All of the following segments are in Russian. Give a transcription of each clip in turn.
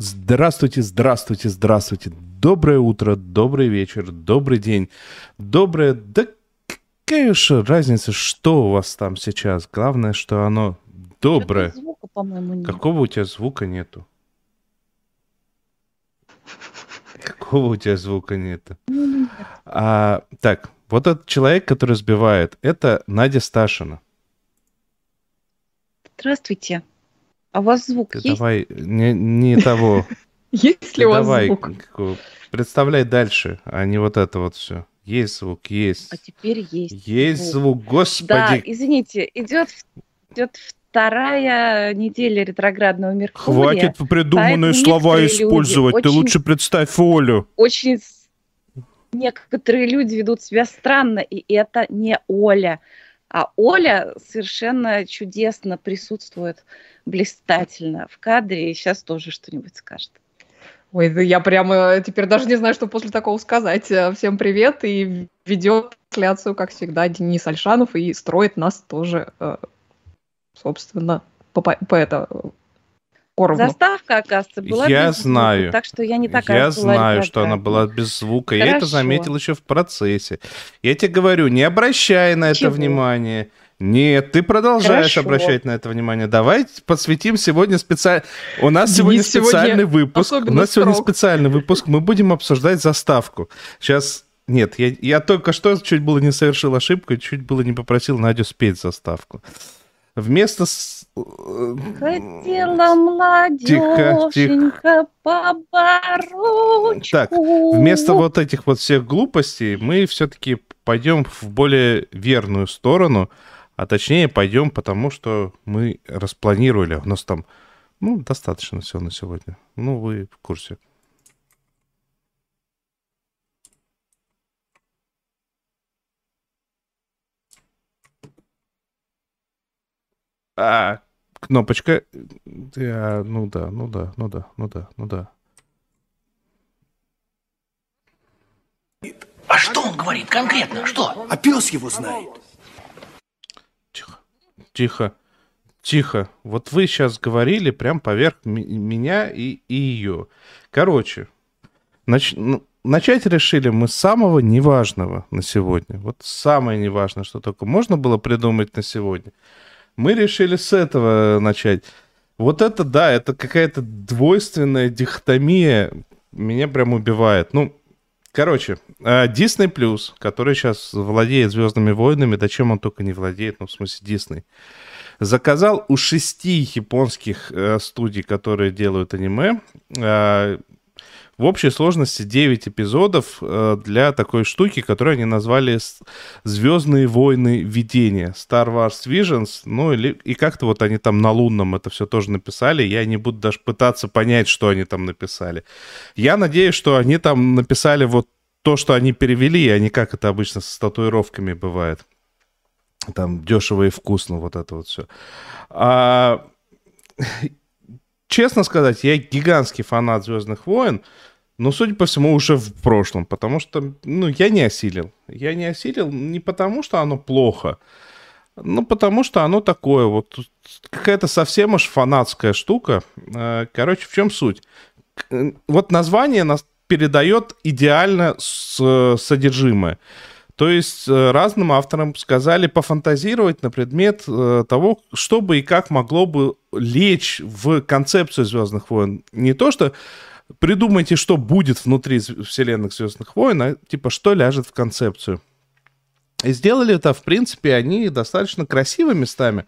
Здравствуйте, здравствуйте, здравствуйте. Доброе утро, добрый вечер, добрый день, доброе... Да какая уж разница, что у вас там сейчас. Главное, что оно доброе. Звука, по-моему, нет. Какого у тебя звука нету? Какого у тебя звука нету? Ну, нет. А, так, вот этот человек, который сбивает, это Надя Сташина. Здравствуйте. А у вас звук Ты есть? давай, не, не того. Есть ли у вас звук? представляй дальше, а не вот это вот все. Есть звук, есть. А теперь есть. Есть звук, Да, господи. извините, идет, идет вторая неделя ретроградного Меркурия. Хватит придуманные слова использовать. Ты очень- лучше представь Олю. Очень некоторые люди ведут себя странно, и это не Оля. А Оля совершенно чудесно присутствует, блистательно в кадре, и сейчас тоже что-нибудь скажет. Ой, да я прямо теперь даже не знаю, что после такого сказать. Э, Всем привет и ведет трансляцию, как всегда, Денис Альшанов и строит нас тоже, э, собственно, по, по, это, поровну. Заставка, оказывается, была Я без звука, знаю. так что я не такая Я знаю, что она была без звука. Я это Хорошо. заметил еще в процессе. Я тебе говорю, не обращай на это Чего? внимание. Нет, ты продолжаешь Хорошо. обращать на это внимание. Давай посвятим сегодня специально... У нас сегодня Денис сегодня специальный выпуск. У нас сегодня строг. специальный выпуск. Мы будем обсуждать заставку. Сейчас... Нет, я, я только что чуть было не совершил ошибку, чуть было не попросил Надю спеть заставку. Вместо... с- э, Хотела младенька барочку. Так, Вместо вот этих вот всех глупостей мы все-таки пойдем в более верную сторону, а точнее пойдем потому, что мы распланировали. У нас там, ну, достаточно все на сегодня. Ну, вы в курсе. А, кнопочка. Да, ну да, ну да, ну да, ну да, ну да. А что он говорит конкретно? Что? А пес его знает. Тихо, тихо, тихо. Вот вы сейчас говорили прям поверх ми- меня и, и ее. Короче, нач- ну, начать решили мы с самого неважного на сегодня. Вот самое неважное, что только можно было придумать на сегодня. Мы решили с этого начать. Вот это, да, это какая-то двойственная дихотомия. Меня прям убивает. Ну, Короче, э, Disney Plus, который сейчас владеет Звездными войнами, да чем он только не владеет, ну, в смысле, Disney, заказал у шести японских э, студий, которые делают аниме, э, в общей сложности 9 эпизодов э, для такой штуки, которую они назвали «Звездные войны видения», Star Wars Visions, ну, или, и как-то вот они там на лунном это все тоже написали, я не буду даже пытаться понять, что они там написали. Я надеюсь, что они там написали вот то, что они перевели, а не как это обычно с татуировками бывает. Там дешево и вкусно, вот это вот все. Честно сказать, я гигантский фанат Звездных войн, но, судя по всему, уже в прошлом, потому что, ну, я не осилил. Я не осилил не потому, что оно плохо, ну, потому что оно такое вот, какая-то совсем уж фанатская штука. Э, Короче, в чем суть? К- Вот название нас передает идеально с- содержимое. То есть э, разным авторам сказали пофантазировать на предмет э, того, что бы и как могло бы лечь в концепцию Звездных войн. Не то, что придумайте, что будет внутри вселенных Звездных войн, а типа что ляжет в концепцию. И сделали это, в принципе, они достаточно красиво местами,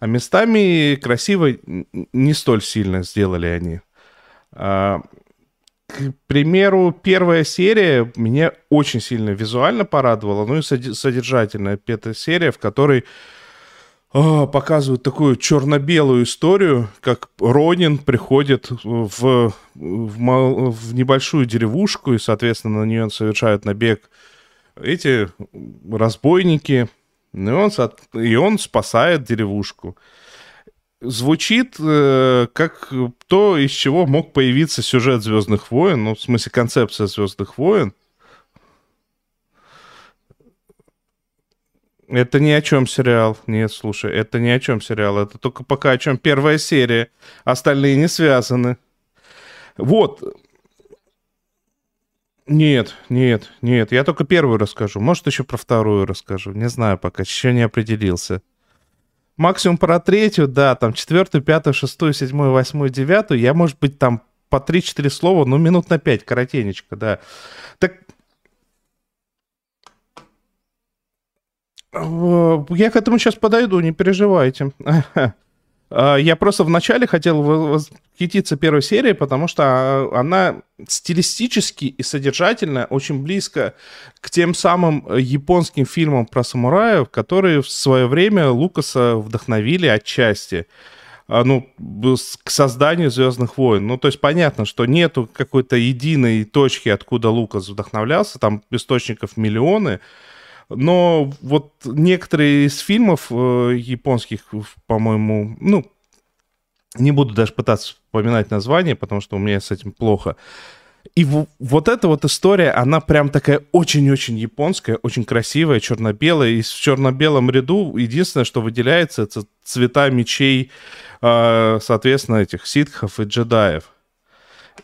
а местами красиво не столь сильно сделали они. К примеру, первая серия меня очень сильно визуально порадовала, ну и содержательная пятая серия, в которой а, показывают такую черно-белую историю, как Ронин приходит в, в, в небольшую деревушку, и, соответственно, на нее совершают набег эти разбойники, и он, и он спасает деревушку. Звучит э, как то, из чего мог появиться сюжет Звездных войн, ну, в смысле, концепция Звездных войн. Это ни о чем сериал. Нет, слушай, это ни о чем сериал. Это только пока о чем первая серия. Остальные не связаны. Вот. Нет, нет, нет. Я только первую расскажу. Может, еще про вторую расскажу. Не знаю пока. Еще не определился. Максимум про третью, да, там четвертую, пятую, шестую, седьмую, восьмую, девятую. Я, может быть, там по 3-4 слова, ну, минут на 5, коротенечко, да. Так э, я к этому сейчас подойду, не переживайте. А, я просто вначале хотел восхититься первой серией, потому что а, она стилистически и содержательно очень близко к тем самым японским фильмам про самураев, которые в свое время Лукаса вдохновили отчасти. А, ну, к созданию Звездных войн. Ну, то есть понятно, что нету какой-то единой точки, откуда Лукас вдохновлялся, там источников миллионы, но вот некоторые из фильмов э, японских, по-моему, ну, не буду даже пытаться вспоминать название, потому что у меня с этим плохо. И в, вот эта вот история, она прям такая очень-очень японская, очень красивая, черно-белая. И в черно-белом ряду единственное, что выделяется, это цвета мечей, э, соответственно, этих ситхов и джедаев.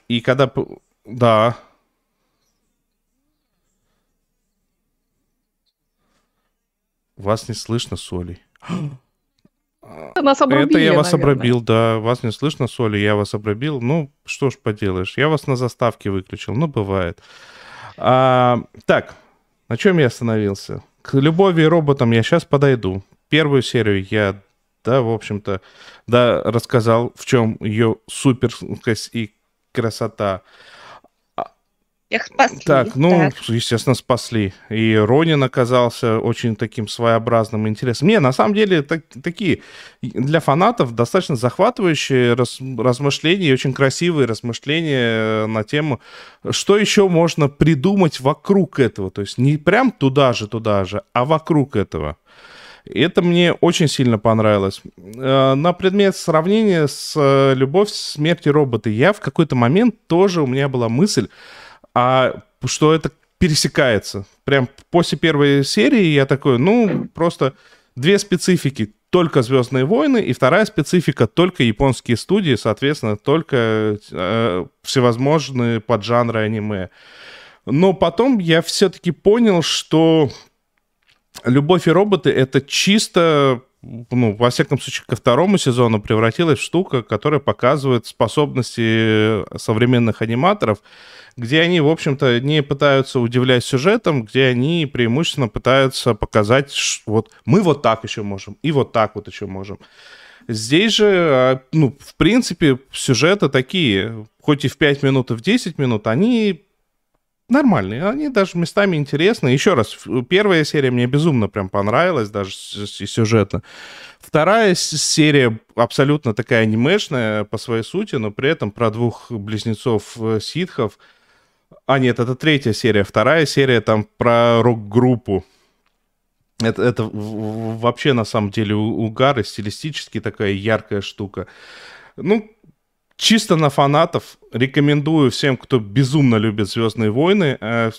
И когда... Да. Вас не слышно, Соли. Нас обрубили, Это я вас наверное. обрубил, да. Вас не слышно, Соли, я вас обрубил. Ну, что ж поделаешь. Я вас на заставке выключил. Ну, бывает. А, так, на чем я остановился? К любови и роботам я сейчас подойду. Первую серию я, да, в общем-то, да, рассказал, в чем ее суперскость и красота. Их спасли. Так, ну, так. естественно, спасли. И Ронин оказался очень таким своеобразным и интересным. Не, на самом деле, так, такие для фанатов достаточно захватывающие раз, размышления очень красивые размышления на тему, что еще можно придумать вокруг этого. То есть не прям туда же, туда же, а вокруг этого. И Это мне очень сильно понравилось. Э, На предмет сравнения с э, «Любовь, смерть и роботы» я в какой-то момент тоже у меня была мысль, а что это пересекается. Прям после первой серии я такой, ну, просто две специфики. Только «Звездные войны», и вторая специфика только японские студии, соответственно, только э, всевозможные поджанры аниме. Но потом я все-таки понял, что «Любовь и роботы» — это чисто ну, во всяком случае, ко второму сезону превратилась в штука, которая показывает способности современных аниматоров, где они, в общем-то, не пытаются удивлять сюжетом, где они преимущественно пытаются показать, ш- вот мы вот так еще можем, и вот так вот еще можем. Здесь же, а, ну, в принципе, сюжеты такие, хоть и в 5 минут, и в 10 минут, они нормальные, они даже местами интересны. Еще раз, первая серия мне безумно прям понравилась, даже с сюжета. Вторая серия абсолютно такая анимешная по своей сути, но при этом про двух близнецов э, ситхов. А, нет, это третья серия. Вторая серия там про рок-группу. Это, это вообще на самом деле угар и стилистически такая яркая штука. Ну, чисто на фанатов рекомендую всем, кто безумно любит Звездные войны, э,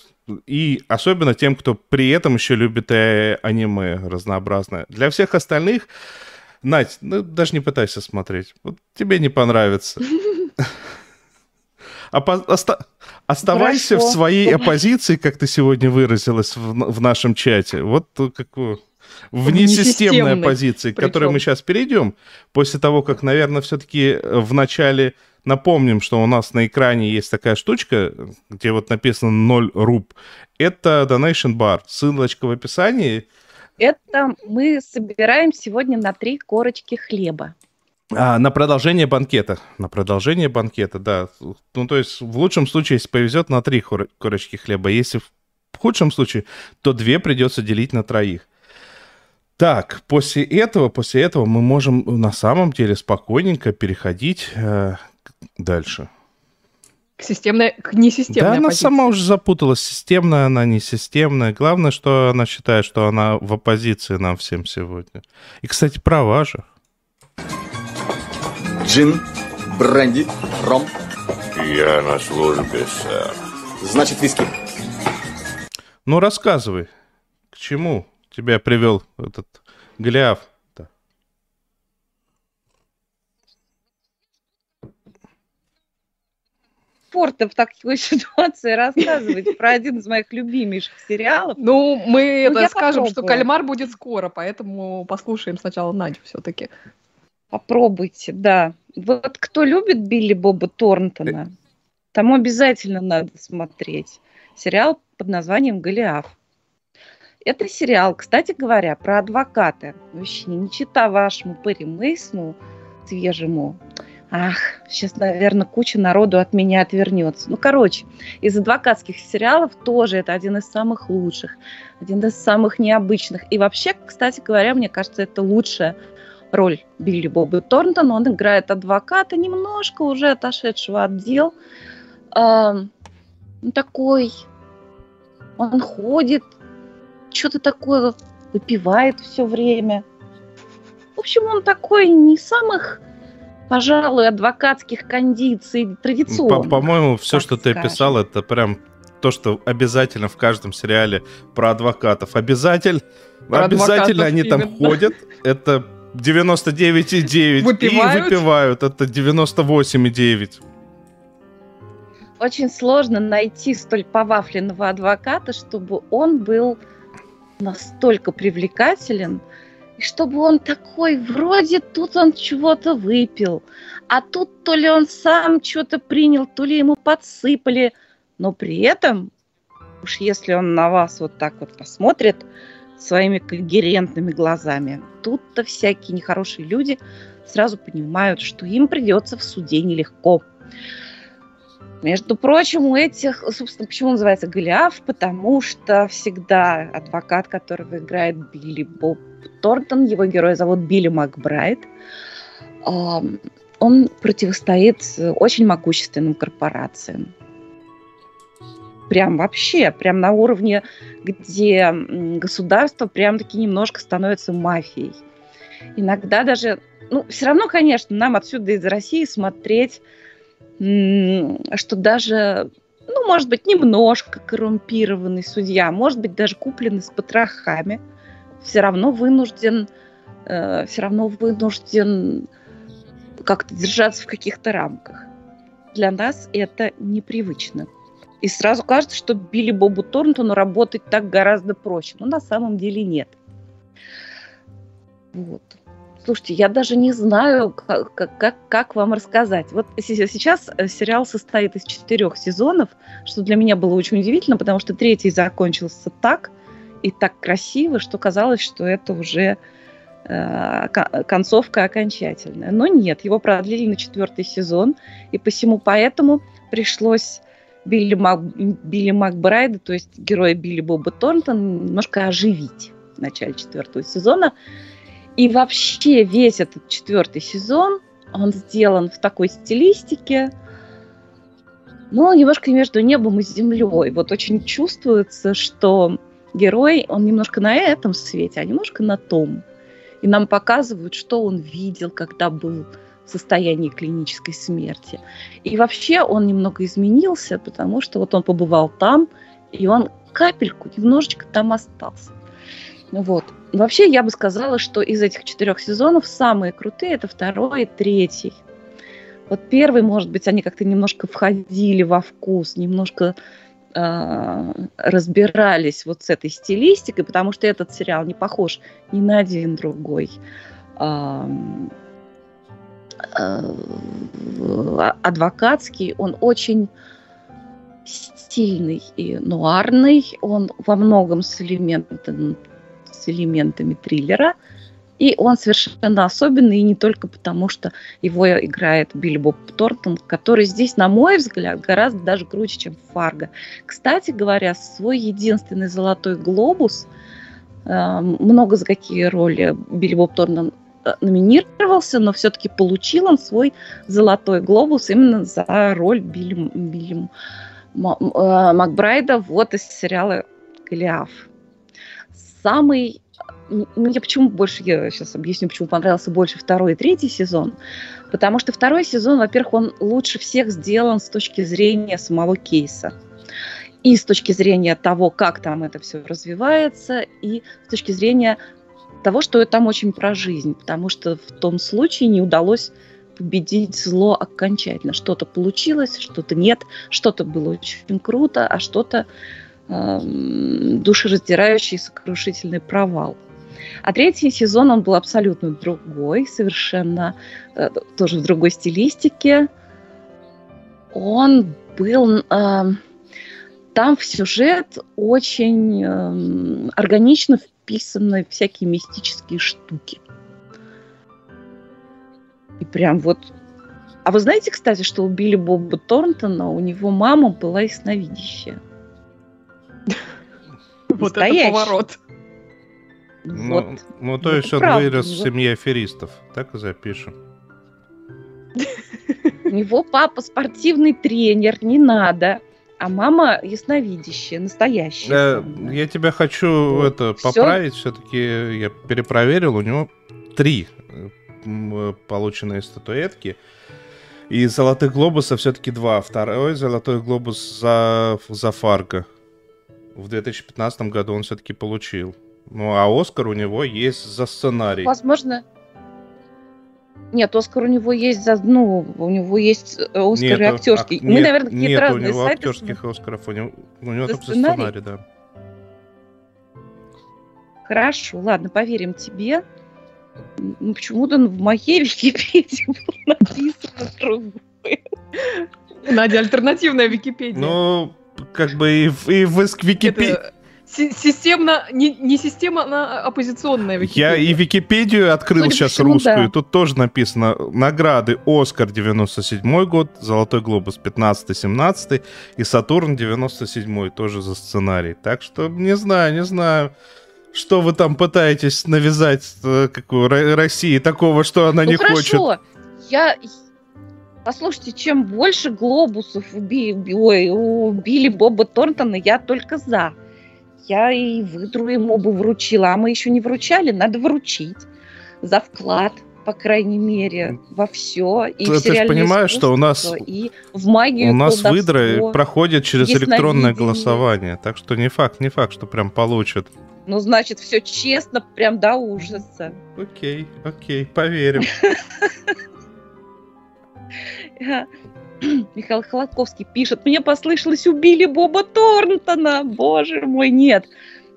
и особенно тем, кто при этом еще любит э, аниме разнообразное. Для всех остальных, Надь, ну, даже не пытайся смотреть. Вот тебе не понравится. По- оста- Оставайся в своей оппозиции, как ты сегодня выразилась в, нашем чате. Вот э, как э, внесистемная позиция, к которой мы сейчас перейдем. После того, как, наверное, все-таки в начале напомним, что у нас на экране есть такая штучка, где вот написано 0 руб. Это Donation Bar. Ссылочка в описании. Это мы собираем сегодня на три корочки хлеба. А, на продолжение банкета. На продолжение банкета, да. Ну, то есть, в лучшем случае, если повезет, на три кор- корочки хлеба. Если в худшем случае, то две придется делить на троих. Так, после этого, после этого мы можем на самом деле спокойненько переходить э, дальше. К системной, к несистемной да, она оппозиции. сама уже запуталась. Системная она, не системная. Главное, что она считает, что она в оппозиции нам всем сегодня. И, кстати, права же. Джин, бренди, ром, Я на службе, сэр. значит виски. Ну, рассказывай, к чему тебя привел этот Голиаф? -то? комфортно в такой ситуации рассказывать про один из моих любимейших сериалов. Ну, мы Ну, это я скажем, что попробую. кальмар будет скоро, поэтому послушаем сначала Надю все-таки. Попробуйте, да. Вот кто любит Билли Боба Торнтона, тому обязательно надо смотреть. Сериал под названием «Голиаф». Это сериал, кстати говоря, про адвоката. Вообще не чита вашему Перри Мейсону свежему. Ах, сейчас, наверное, куча народу от меня отвернется. Ну, короче, из адвокатских сериалов тоже это один из самых лучших, один из самых необычных. И вообще, кстати говоря, мне кажется, это лучшая роль Билли Боба Торнтона. Он играет адвоката, немножко уже отошедшего от дел. Ну, такой, он ходит, что-то такое выпивает все время. В общем, он такой не самых, пожалуй, адвокатских кондиций традиционных. По-моему, все, что ты скажем. описал, это прям то, что обязательно в каждом сериале про адвокатов. Обязательно, Про обязательно адвокатов они там именно. ходят. Это 99,9. Выпивают. И выпивают. Это 98,9. Очень сложно найти столь повафленного адвоката, чтобы он был настолько привлекателен, и чтобы он такой, вроде тут он чего-то выпил, а тут то ли он сам что-то принял, то ли ему подсыпали, но при этом, уж если он на вас вот так вот посмотрит своими когерентными глазами, тут-то всякие нехорошие люди сразу понимают, что им придется в суде нелегко. Между прочим, у этих, собственно, почему называется Голиаф? Потому что всегда адвокат, которого играет Билли Боб Торнтон, его героя зовут Билли Макбрайт, он противостоит очень могущественным корпорациям. Прям вообще, прям на уровне, где государство прям-таки немножко становится мафией. Иногда даже, ну, все равно, конечно, нам отсюда из России смотреть что даже, ну, может быть, немножко коррумпированный судья, может быть, даже купленный с потрохами, все равно вынужден, все равно вынужден как-то держаться в каких-то рамках. Для нас это непривычно. И сразу кажется, что Билли Бобу Торнтону работать так гораздо проще. Но на самом деле нет. Вот. Слушайте, я даже не знаю, как, как, как вам рассказать. Вот се- сейчас э, сериал состоит из четырех сезонов, что для меня было очень удивительно, потому что третий закончился так и так красиво, что казалось, что это уже э, ко- концовка окончательная. Но нет, его продлили на четвертый сезон, и посему поэтому пришлось Билли, Мак, Билли Макбрайда, то есть героя Билли Боба Торнтона, немножко оживить в начале четвертого сезона. И вообще весь этот четвертый сезон, он сделан в такой стилистике, ну, немножко между небом и землей. Вот очень чувствуется, что герой, он немножко на этом свете, а немножко на том. И нам показывают, что он видел, когда был в состоянии клинической смерти. И вообще он немного изменился, потому что вот он побывал там, и он капельку, немножечко там остался. Вот. Вообще, я бы сказала, что из этих четырех сезонов самые крутые это второй и третий. Вот первый, может быть, они как-то немножко входили во вкус, немножко э, разбирались вот с этой стилистикой, потому что этот сериал не похож ни на один другой э, э, адвокатский. Он очень стильный и нуарный. Он во многом с элементами с элементами триллера. И он совершенно особенный, и не только потому, что его играет Билли Боб Тортон, который здесь, на мой взгляд, гораздо даже круче, чем Фарго. Кстати говоря, свой единственный золотой глобус, э, много за какие роли Билли Боб Тортон э, номинировался, но все-таки получил он свой золотой глобус именно за роль Билли, Билли э, Макбрайда вот из сериала «Голиаф» самый... Ну, я почему больше... Я сейчас объясню, почему понравился больше второй и третий сезон. Потому что второй сезон, во-первых, он лучше всех сделан с точки зрения самого кейса. И с точки зрения того, как там это все развивается, и с точки зрения того, что там очень про жизнь. Потому что в том случае не удалось победить зло окончательно. Что-то получилось, что-то нет, что-то было очень круто, а что-то душераздирающий и сокрушительный провал. А третий сезон, он был абсолютно другой, совершенно э, тоже в другой стилистике. Он был... Э, там в сюжет очень э, органично вписаны всякие мистические штуки. И прям вот... А вы знаете, кстати, что у Билли Боба Торнтона, у него мама была ясновидящая? Вот это поворот. Ну, Вот. ну, то Это есть он вырос в семье аферистов. Так и запишем. У него папа спортивный тренер, не надо. А мама ясновидящая, настоящая. Э, я тебя хочу Вот. это поправить. Все-таки я перепроверил. У него три э, э, полученные статуэтки. И золотых глобуса все-таки два. Второй золотой глобус за, за Фарго. В 2015 году он все-таки получил. Ну, а Оскар у него есть за сценарий. Возможно. Нет, Оскар у него есть за, ну, у него есть э, Оскар и Нету. актерский. Ак- Мы, нет, наверное, какие-то нет, разные у него сайты актерских Оскаров. У него, у него За только за сценарий? сценарий, да. Хорошо, ладно, поверим тебе. М, Почему-то в моей Википедии было написано другое. Надя, альтернативная Википедия. Ну, как бы и в, и в Википедии. Это системно, не, не система, она оппозиционная Википедия. Я и Википедию открыл Судя сейчас всему, русскую. да. Тут тоже написано награды Оскар 97 год, Золотой глобус 15-17 и Сатурн 97 тоже за сценарий. Так что не знаю, не знаю. Что вы там пытаетесь навязать э, Ро- России такого, что она Ну не хочет? хорошо, я... Послушайте, чем больше глобусов у, Би- Би- ой, у Билли Боба Торнтона, я только за. Я и выдру ему бы вручила, а мы еще не вручали, надо вручить. За вклад, по крайней мере, во все. И Ты- в ты ж сериальное понимаешь, что у нас- И в магию У нас выдра проходит через электронное голосование, так что не факт, не факт, что прям получат. Ну, значит, все честно, прям до ужаса. Окей, окей, поверим. Михаил Холодковский пишет, мне послышалось, убили Боба Торнтона. Боже мой, нет.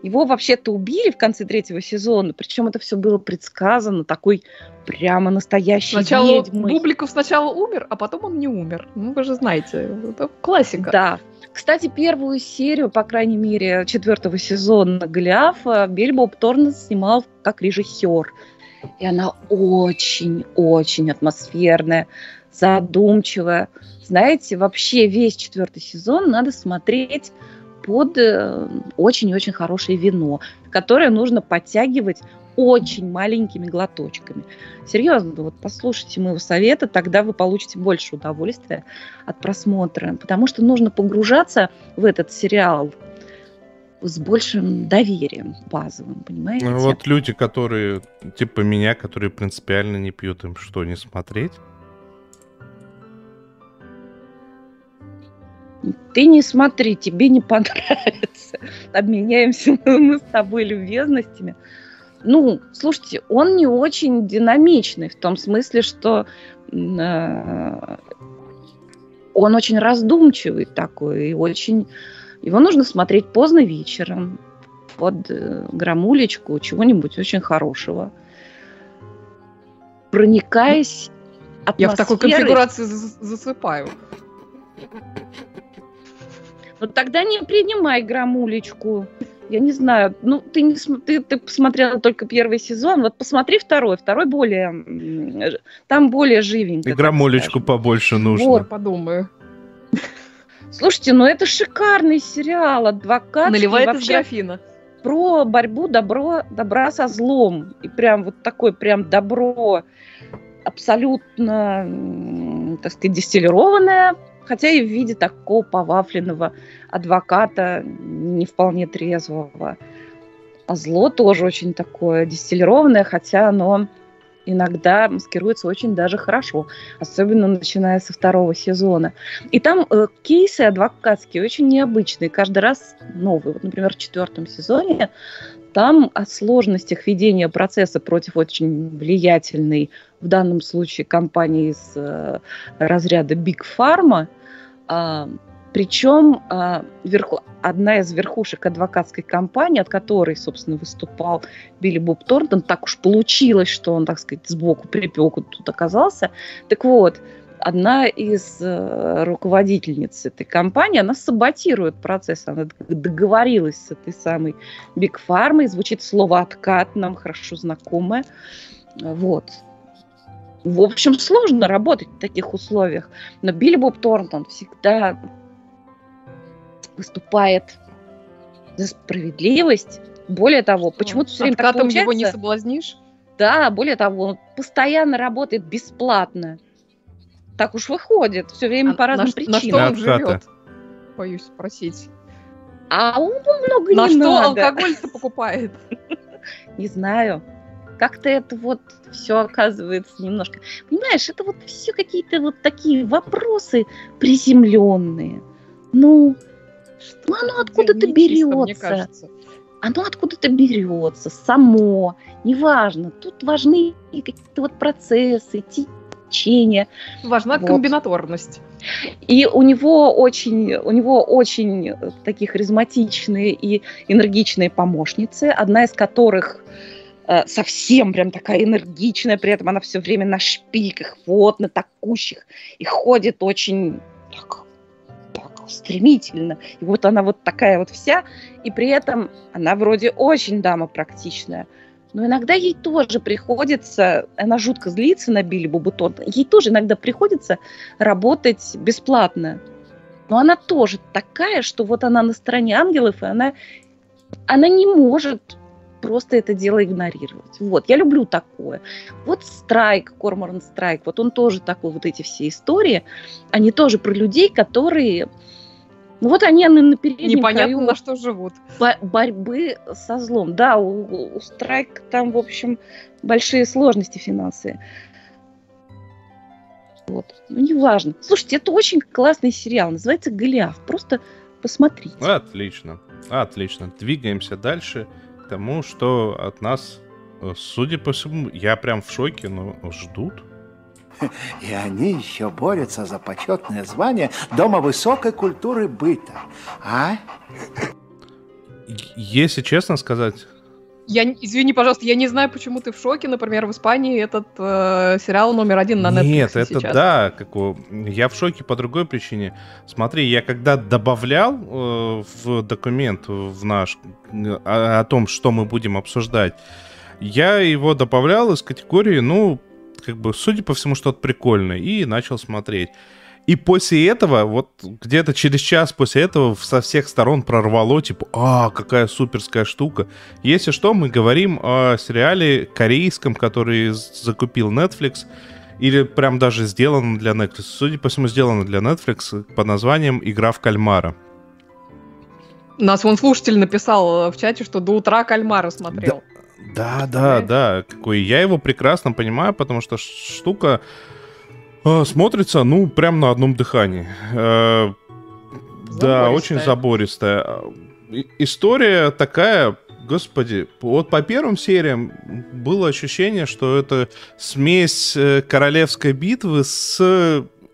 Его вообще-то убили в конце третьего сезона, причем это все было предсказано, такой прямо настоящий Сначала ведьмой. Бубликов сначала умер, а потом он не умер. Ну, вы же знаете, это классика. Да. Кстати, первую серию, по крайней мере, четвертого сезона Голиафа Билли Боб Торнтон снимал как режиссер. И она очень-очень атмосферная, задумчивая. Знаете, вообще весь четвертый сезон надо смотреть под э, очень-очень хорошее вино, которое нужно подтягивать очень маленькими глоточками. Серьезно, вот послушайте моего совета, тогда вы получите больше удовольствия от просмотра, потому что нужно погружаться в этот сериал с большим доверием базовым, понимаете? Ну, Вот люди, которые, типа меня, которые принципиально не пьют, им что, не смотреть? Ты не смотри, тебе не понравится. Обменяемся мы с тобой любезностями. Ну, слушайте, он не очень динамичный в том смысле, что э, он очень раздумчивый такой, и очень... Его нужно смотреть поздно вечером, под э, грамулечку чего-нибудь очень хорошего. Проникаясь Я в такой атмосферой конфигурации зас- засыпаю. Ну тогда не принимай грамулечку. Я не знаю, ну ты не ты, ты посмотрела только первый сезон, вот посмотри второй, второй более там более живенько. И грамулечку побольше нужно. Вот. Подумаю. Слушайте, ну это шикарный сериал, адвокат. Наливает из вообще графина. про борьбу добро, добра со злом. И прям вот такое прям добро абсолютно, так сказать, дистиллированное, хотя и в виде такого повафленного адвоката, не вполне трезвого. А зло тоже очень такое дистиллированное, хотя оно иногда маскируется очень даже хорошо, особенно начиная со второго сезона. И там э, кейсы адвокатские очень необычные, каждый раз новые. Вот, например, в четвертом сезоне там о сложностях ведения процесса против очень влиятельной, в данном случае, компании из э, разряда Big Pharma. Э, причем э, верху, одна из верхушек адвокатской компании, от которой, собственно, выступал Билли Боб Торнтон, так уж получилось, что он, так сказать, сбоку припеку тут оказался. Так вот, одна из э, руководительниц этой компании, она саботирует процесс, она договорилась с этой самой Биг Фармой, звучит слово «откат», нам хорошо знакомое. Вот. В общем, сложно работать в таких условиях, но Билли Боб Торнтон всегда выступает за справедливость. Более того, почему-то все время так получается... его не соблазнишь? Да, более того, он постоянно работает бесплатно. Так уж выходит, все время а по разным на, причинам. На что он живет? Боюсь спросить. А ему много на не надо. На что алкоголь-то покупает? Не знаю. Как-то это вот все оказывается немножко... Понимаешь, это вот все какие-то вот такие вопросы приземленные. Ну, ну оно откуда-то берется. Оно откуда-то берется, само, неважно. Тут важны какие-то вот процессы, течение. Важна вот. комбинаторность. И у него очень, у него очень э, такие харизматичные и энергичные помощницы, одна из которых э, совсем прям такая энергичная, при этом она все время на шпильках, вот, на такущих, и ходит очень так стремительно. И вот она вот такая вот вся, и при этом она вроде очень дама практичная, но иногда ей тоже приходится, она жутко злится на Билли Бубутон, ей тоже иногда приходится работать бесплатно. Но она тоже такая, что вот она на стороне ангелов, и она, она не может просто это дело игнорировать. Вот, я люблю такое. Вот Страйк, Корморан Страйк, вот он тоже такой, вот эти все истории, они тоже про людей, которые ну вот они на переднем Непонятно, краю на что живут. борьбы со злом. Да, у, у Страйк там, в общем, большие сложности финансовые. Вот. Ну, неважно. Слушайте, это очень классный сериал. Называется «Голиаф». Просто посмотрите. Отлично. Отлично. Двигаемся дальше к тому, что от нас, э, судя по всему, я прям в шоке, но ждут. И они еще борются за почетное звание Дома высокой культуры быта. А? Если честно сказать... Я, извини, пожалуйста, я не знаю, почему ты в шоке. Например, в Испании этот э, сериал номер один на Netflix Нет, это сейчас. да, как, я в шоке по другой причине. Смотри, я когда добавлял э, в документ в наш о, о том, что мы будем обсуждать, я его добавлял из категории, ну, как бы, судя по всему, что-то прикольное, и начал смотреть. И после этого, вот где-то через час после этого со всех сторон прорвало, типа, а, какая суперская штука. Если что, мы говорим о сериале корейском, который закупил Netflix, или прям даже сделан для Netflix. Судя по всему, сделано для Netflix под названием «Игра в кальмара». Нас вон слушатель написал в чате, что до утра кальмара смотрел. Да, да, да. Какой я его прекрасно понимаю, потому что штука э, смотрится, ну, прям на одном дыхании. Э, да, очень забористая. История такая, господи, вот по первым сериям было ощущение, что это смесь э, королевской битвы с,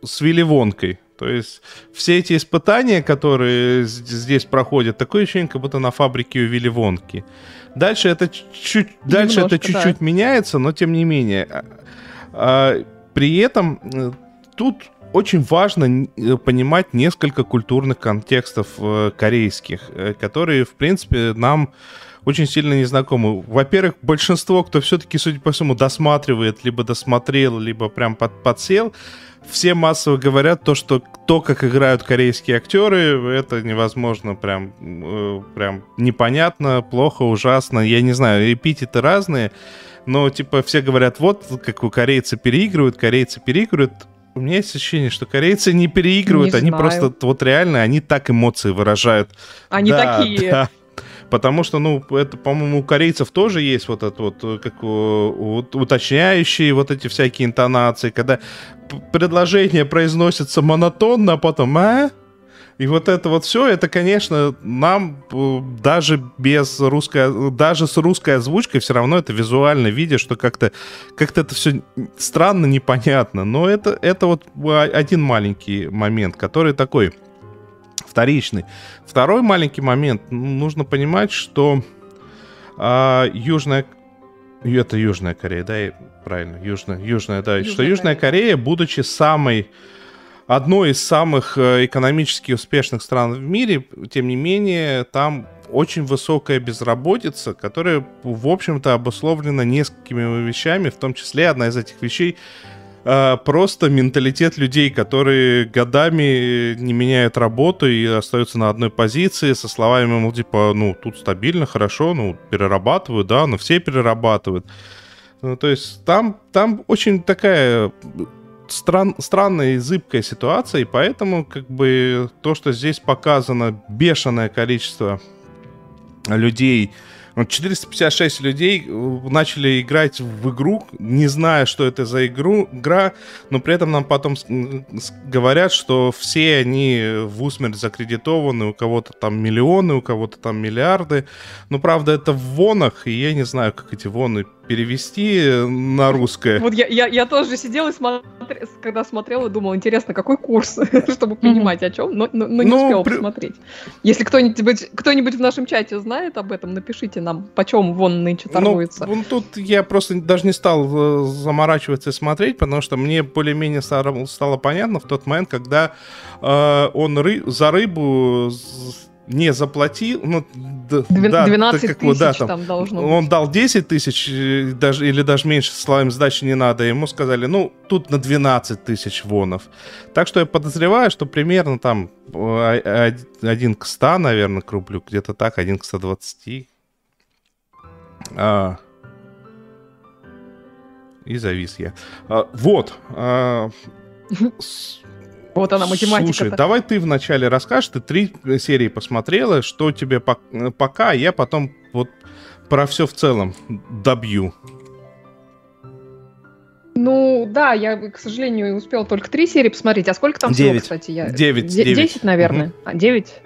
с Вилливонкой. То есть все эти испытания, которые здесь проходят, такое ощущение, как будто на фабрике у Вилливонки. Дальше это чуть, дальше это чуть-чуть да. меняется, но тем не менее. А, а, при этом э, тут очень важно э, понимать несколько культурных контекстов э, корейских, которые, в принципе, нам очень сильно незнакомы. Во-первых, большинство, кто все-таки, судя по всему, досматривает, либо досмотрел, либо прям под, подсел, все массово говорят то, что то, как играют корейские актеры, это невозможно, прям, э, прям непонятно, плохо, ужасно. Я не знаю, эпитеты разные, но типа все говорят, вот как у корейцы переигрывают, корейцы переигрывают. У меня есть ощущение, что корейцы не переигрывают, не они знаю. просто вот реально, они так эмоции выражают. Они да, такие. Да. Потому что, ну, это, по-моему, у корейцев тоже есть вот это вот, э, как вот, уточняющие вот эти всякие интонации, когда предложение произносится монотонно, а потом «а?», И вот это вот все, это, конечно, нам э, даже без русской, даже с русской озвучкой все равно это визуально видишь, что как-то как это все странно, непонятно. Но это, это вот один маленький момент, который такой вторичный. Второй маленький момент. Нужно понимать, что а, Южная... Это Южная Корея, да, правильно, Южная, Южная, да, Южная что Южная Корея. Корея, будучи самой одной из самых э, экономически успешных стран в мире, тем не менее, там очень высокая безработица, которая, в общем-то, обусловлена несколькими вещами, в том числе одна из этих вещей э, просто менталитет людей, которые годами не меняют работу и остаются на одной позиции со словами, мол, типа, ну, тут стабильно, хорошо, ну, перерабатывают, да, но все перерабатывают. Ну, то есть там, там очень такая стран, странная и зыбкая ситуация, и поэтому как бы то, что здесь показано бешеное количество людей, 456 людей э, начали играть в игру, не зная, что это за игру, игра, но при этом нам потом говорят, что все они в усмерть закредитованы, у кого-то там миллионы, у кого-то там миллиарды. Но правда это в вонах, и я не знаю, как эти воны перевести на русское. Вот я, я, я тоже сидела и смотрела, когда смотрела, думала, интересно, какой курс, чтобы понимать о чем, но, но, но не ну, успела при... посмотреть. Если кто-нибудь кто в нашем чате знает об этом, напишите нам, почем вон нынче ну, торгуется. Ну, тут я просто даже не стал э, заморачиваться и смотреть, потому что мне более-менее стало понятно в тот момент, когда э, он ры... за рыбу не заплатил, ну, да, 12 как, тысяч да, там, там должно Он быть. дал 10 тысяч, э, даже, или даже меньше, словами сдачи не надо, ему сказали, ну, тут на 12 тысяч вонов. Так что я подозреваю, что примерно там 1 к 100, наверное, к рублю, где-то так, 1 к 120. А, и завис я. А, вот. А, вот она математика. Слушай, давай ты вначале расскажешь, ты три серии посмотрела, что тебе пока, а я потом вот про все в целом добью. Ну, да, я, к сожалению, успела только три серии посмотреть. А сколько там всего, кстати? Я... Девять. Десять, наверное. Mm-hmm. А, девять?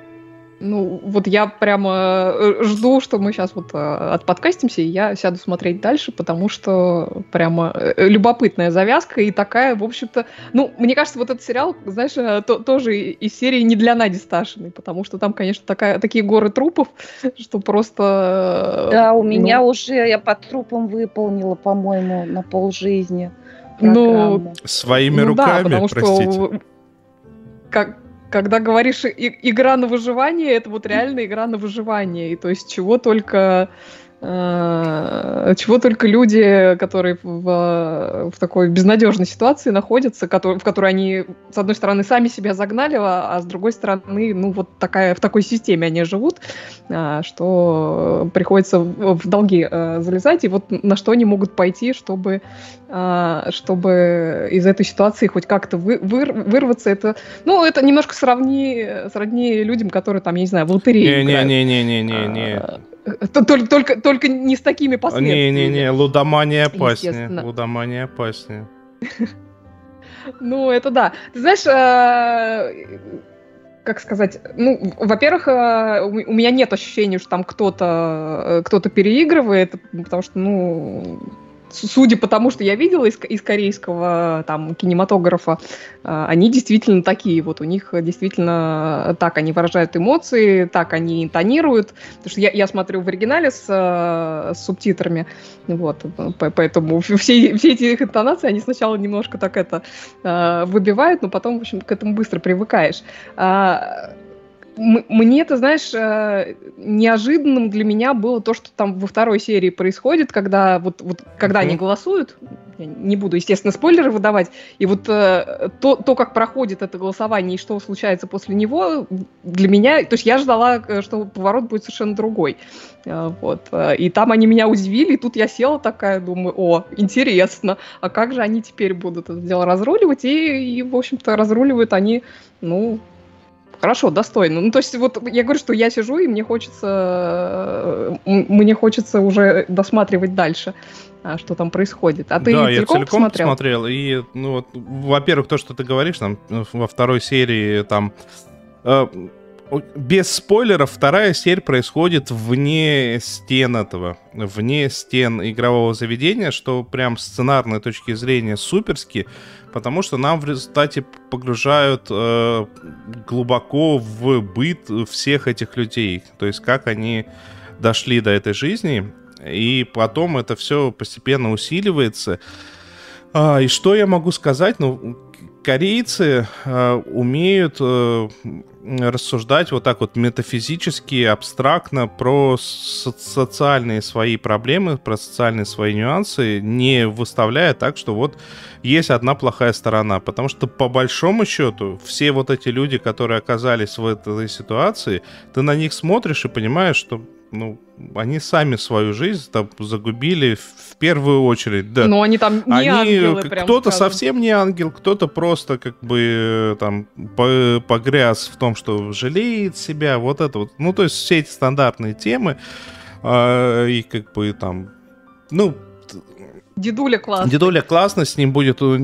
Ну, вот я прямо э, жду, что мы сейчас вот э, отподкастимся, и я сяду смотреть дальше, потому что прямо э, любопытная завязка и такая, в общем-то... Ну, мне кажется, вот этот сериал, знаешь, то, тоже из серии не для Нади Сташиной, потому что там, конечно, такая, такие горы трупов, что просто... Да, у ну... меня уже, я по трупам выполнила, по-моему, на полжизни ну, программу. Ну, Своими ну, руками, да, потому простите. Что, как, когда говоришь игра на выживание, это вот реально игра на выживание. И то есть чего только чего только люди, которые в, в такой безнадежной ситуации находятся, который, в которой они, с одной стороны, сами себя загнали, а, а с другой стороны, ну, вот такая, в такой системе они живут, а, что приходится в, долги а, залезать, и вот на что они могут пойти, чтобы, а, чтобы из этой ситуации хоть как-то вы, выр, вырваться. Это, ну, это немножко сравни, сродни людям, которые там, я не знаю, в лотерею Не-не-не-не-не-не. Только, только, только не с такими последствиями. Не-не-не, лудомания опаснее. Лудомания опаснее. Ну, это да. Ты знаешь, э, как сказать, ну, во-первых, э, у меня нет ощущения, что там кто-то э, кто-то переигрывает, потому что, ну, судя по тому, что я видела из, из корейского там кинематографа, э, они действительно такие. Вот у них действительно так они выражают эмоции, так они интонируют. Потому что я, я смотрю в оригинале с, э, с субтитрами, вот, поэтому все, все эти их интонации, они сначала немножко так это э, выбивают, но потом, в общем, к этому быстро привыкаешь. Мне, ты знаешь, э, неожиданным для меня было то, что там во второй серии происходит, когда вот, вот когда mm-hmm. они голосуют, я не буду, естественно, спойлеры выдавать, и вот э, то, то, как проходит это голосование и что случается после него, для меня, то есть я ждала, э, что поворот будет совершенно другой, вот, и там они меня удивили, и тут я села такая, думаю, о, интересно, а как же они теперь будут это дело разруливать, и, и в общем-то, разруливают они, ну, Хорошо, достойно. Ну, то есть, вот я говорю, что я сижу, и мне хочется, э, мне хочется уже досматривать дальше, а, что там происходит. А ты да, целиком я целиком посмотрел? посмотрел. И, ну, вот, во-первых, то, что ты говоришь, там, во второй серии, там, э, без спойлеров, вторая серия происходит вне стен этого, вне стен игрового заведения, что прям сценарной точки зрения суперски, потому что нам в результате погружают э, глубоко в быт всех этих людей, то есть как они дошли до этой жизни, и потом это все постепенно усиливается. А, и что я могу сказать? Ну, корейцы э, умеют э, рассуждать вот так вот метафизически, абстрактно про со- социальные свои проблемы, про социальные свои нюансы, не выставляя так, что вот есть одна плохая сторона. Потому что по большому счету все вот эти люди, которые оказались в этой ситуации, ты на них смотришь и понимаешь, что ну, они сами свою жизнь там загубили в первую очередь, да. Но они там не Они, ангелы, кто-то совсем не ангел, кто-то просто как бы э, там по- погряз в том, что жалеет себя, вот это вот. Ну, то есть все эти стандартные темы, а, и как бы там, ну, Дедуля класс. дедуля классно, с ним будет, э,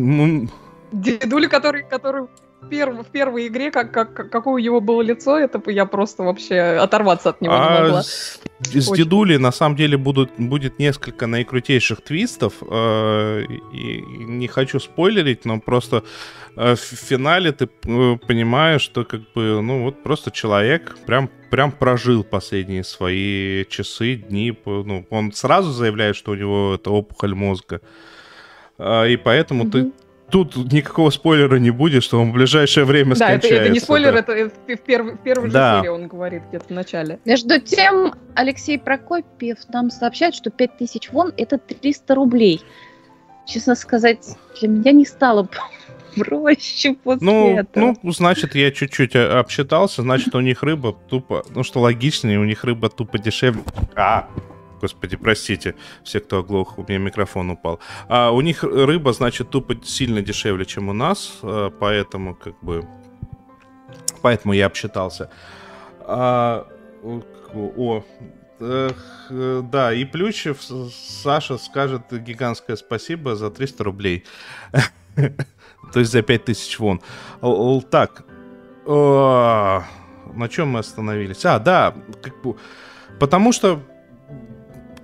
Дедуля, который, который перв- в первой игре, как, как, как- какое у него было лицо, это я просто вообще оторваться от него не а могла. с, с дедулей на самом деле будут, будет несколько наикрутейших твистов, э, и, не хочу спойлерить, но просто э, в финале ты э, понимаешь, что как бы, ну вот просто человек прям, прям прожил последние свои часы, дни, ну, он сразу заявляет, что у него это опухоль мозга, А, и поэтому ты Мгм. Тут никакого спойлера не будет, что он в ближайшее время Да, это, скончается. это не спойлер, да. это в, первой, в первой Да. же серии он говорит где-то в начале. Между тем, Алексей Прокопьев нам сообщает, что 5000 вон – это 300 рублей. Честно сказать, для меня не стало проще после Ну, этого. ну, значит, я чуть-чуть э, обсчитался, значит, у них рыба тупо, ну, что логичнее, у них рыба тупо дешевле. А, господи, простите, все, кто оглох, у меня микрофон упал. А у них рыба, значит, тупо сильно дешевле, чем у нас, э, поэтому, как бы, поэтому я обсчитался. А, о, эх, э, да, и Плющев Саша скажет гигантское спасибо за 300 рублей. То есть за 5000 вон. Так. О, На чем мы остановились? А, да. как бы- Потому что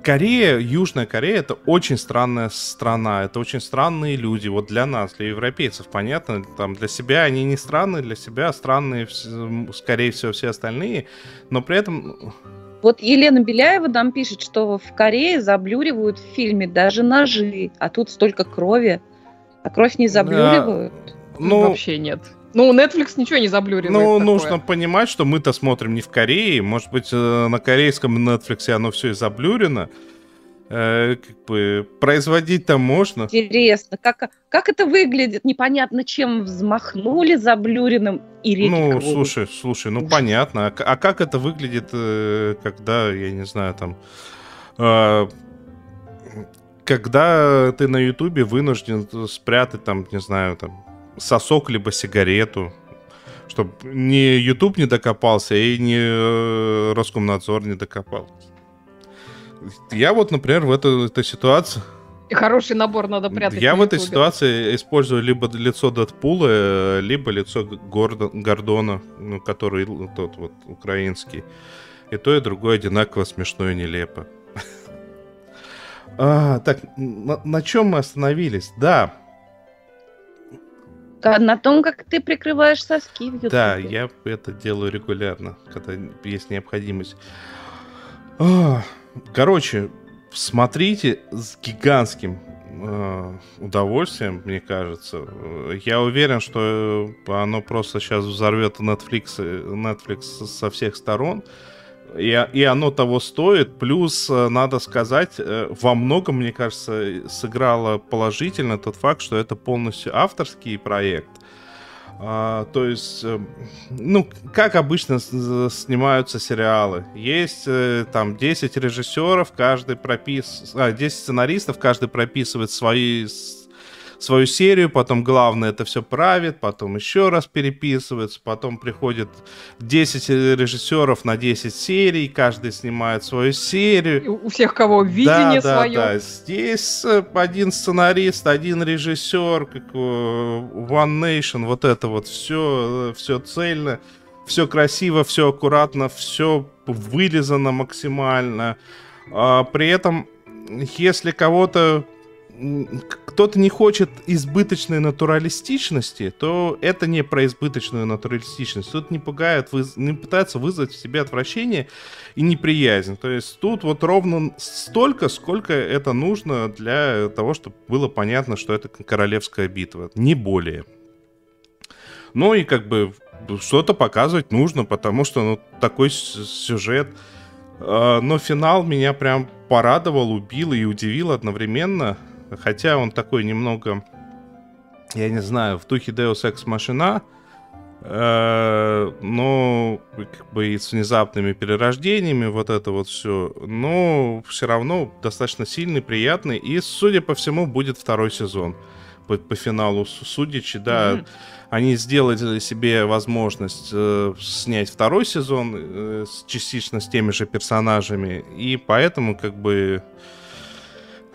Корея, Южная Корея, это очень странная страна, это очень странные люди. Вот для нас, для европейцев, понятно, там для себя они не странные, для себя странные, скорее всего, все остальные, но при этом Вот Елена Беляева нам пишет, что в Корее заблюривают в фильме даже ножи, а тут столько крови. А кровь не заблюривают. ну, Вообще нет. Ну, Netflix ничего не заблюривает. Ну, такое. нужно понимать, что мы-то смотрим не в Корее. Может быть, э, на корейском Netflix оно все и заблюрено. Э, как бы производить-то можно. Интересно, как, как это выглядит? Непонятно, чем взмахнули заблюренным и реки Ну, крови. слушай, слушай, ну Ужас. понятно. А, а как это выглядит, э, когда, я не знаю, там... э, когда ты на Ютубе вынужден спрятать, там, не знаю, там, сосок либо сигарету, чтобы ни YouTube не докопался, и ни э, Роскомнадзор не докопался. Я вот, например, в эту, этой ситуации... И хороший набор надо прятать. Я на в этой ситуации использую либо лицо Дэдпула, э, либо лицо Гордо- Гордона, ну, который тот вот украинский. И то, и другое одинаково смешно и нелепо. А, так, на, чем мы остановились? Да, На том, как ты прикрываешь соски в Ютубе. да, я это делаю регулярно, когда есть необходимость. Короче, смотрите с гигантским э, удовольствием, мне кажется. Я уверен, что оно просто сейчас взорвет Netflix, э, Netflix со всех сторон. И, и оно того стоит. Плюс, э, надо сказать, э, во многом, мне кажется, сыграло положительно тот факт, что это полностью авторский проект. А, то есть, э, ну, как обычно снимаются сериалы. Есть там 10 режиссеров, каждый пропис... а, 10 сценаристов, каждый прописывает свои, свою серию, потом главное это все правит, потом еще раз переписывается, потом приходит 10 режиссеров на 10 серий, каждый снимает свою серию. У всех кого видение да, свое. Да, да. Здесь э, один сценарист, один режиссер, как э, One Nation, вот это вот все, все цельно. все красиво, все аккуратно, все вылизано максимально. А, при этом, если кого-то кто-то не хочет избыточной натуралистичности, то это не про избыточную натуралистичность. Тут не пугает, не пытается вызвать в себе отвращение и неприязнь. То есть тут вот ровно столько, сколько это нужно для того, чтобы было понятно, что это королевская битва. Не более. Ну и как бы что-то показывать нужно, потому что ну, такой сюжет. А, но финал меня прям порадовал, убил и удивил одновременно. Хотя он такой немного, я не знаю, в духе Deus Ex Machina, э, но как бы и с внезапными перерождениями, вот это вот все. Но все равно достаточно сильный, приятный. И, судя по всему, будет второй сезон по, по финалу судичи, да. Mm-hmm. Они сделали себе возможность э, снять второй сезон э, частично с теми же персонажами. И поэтому, как бы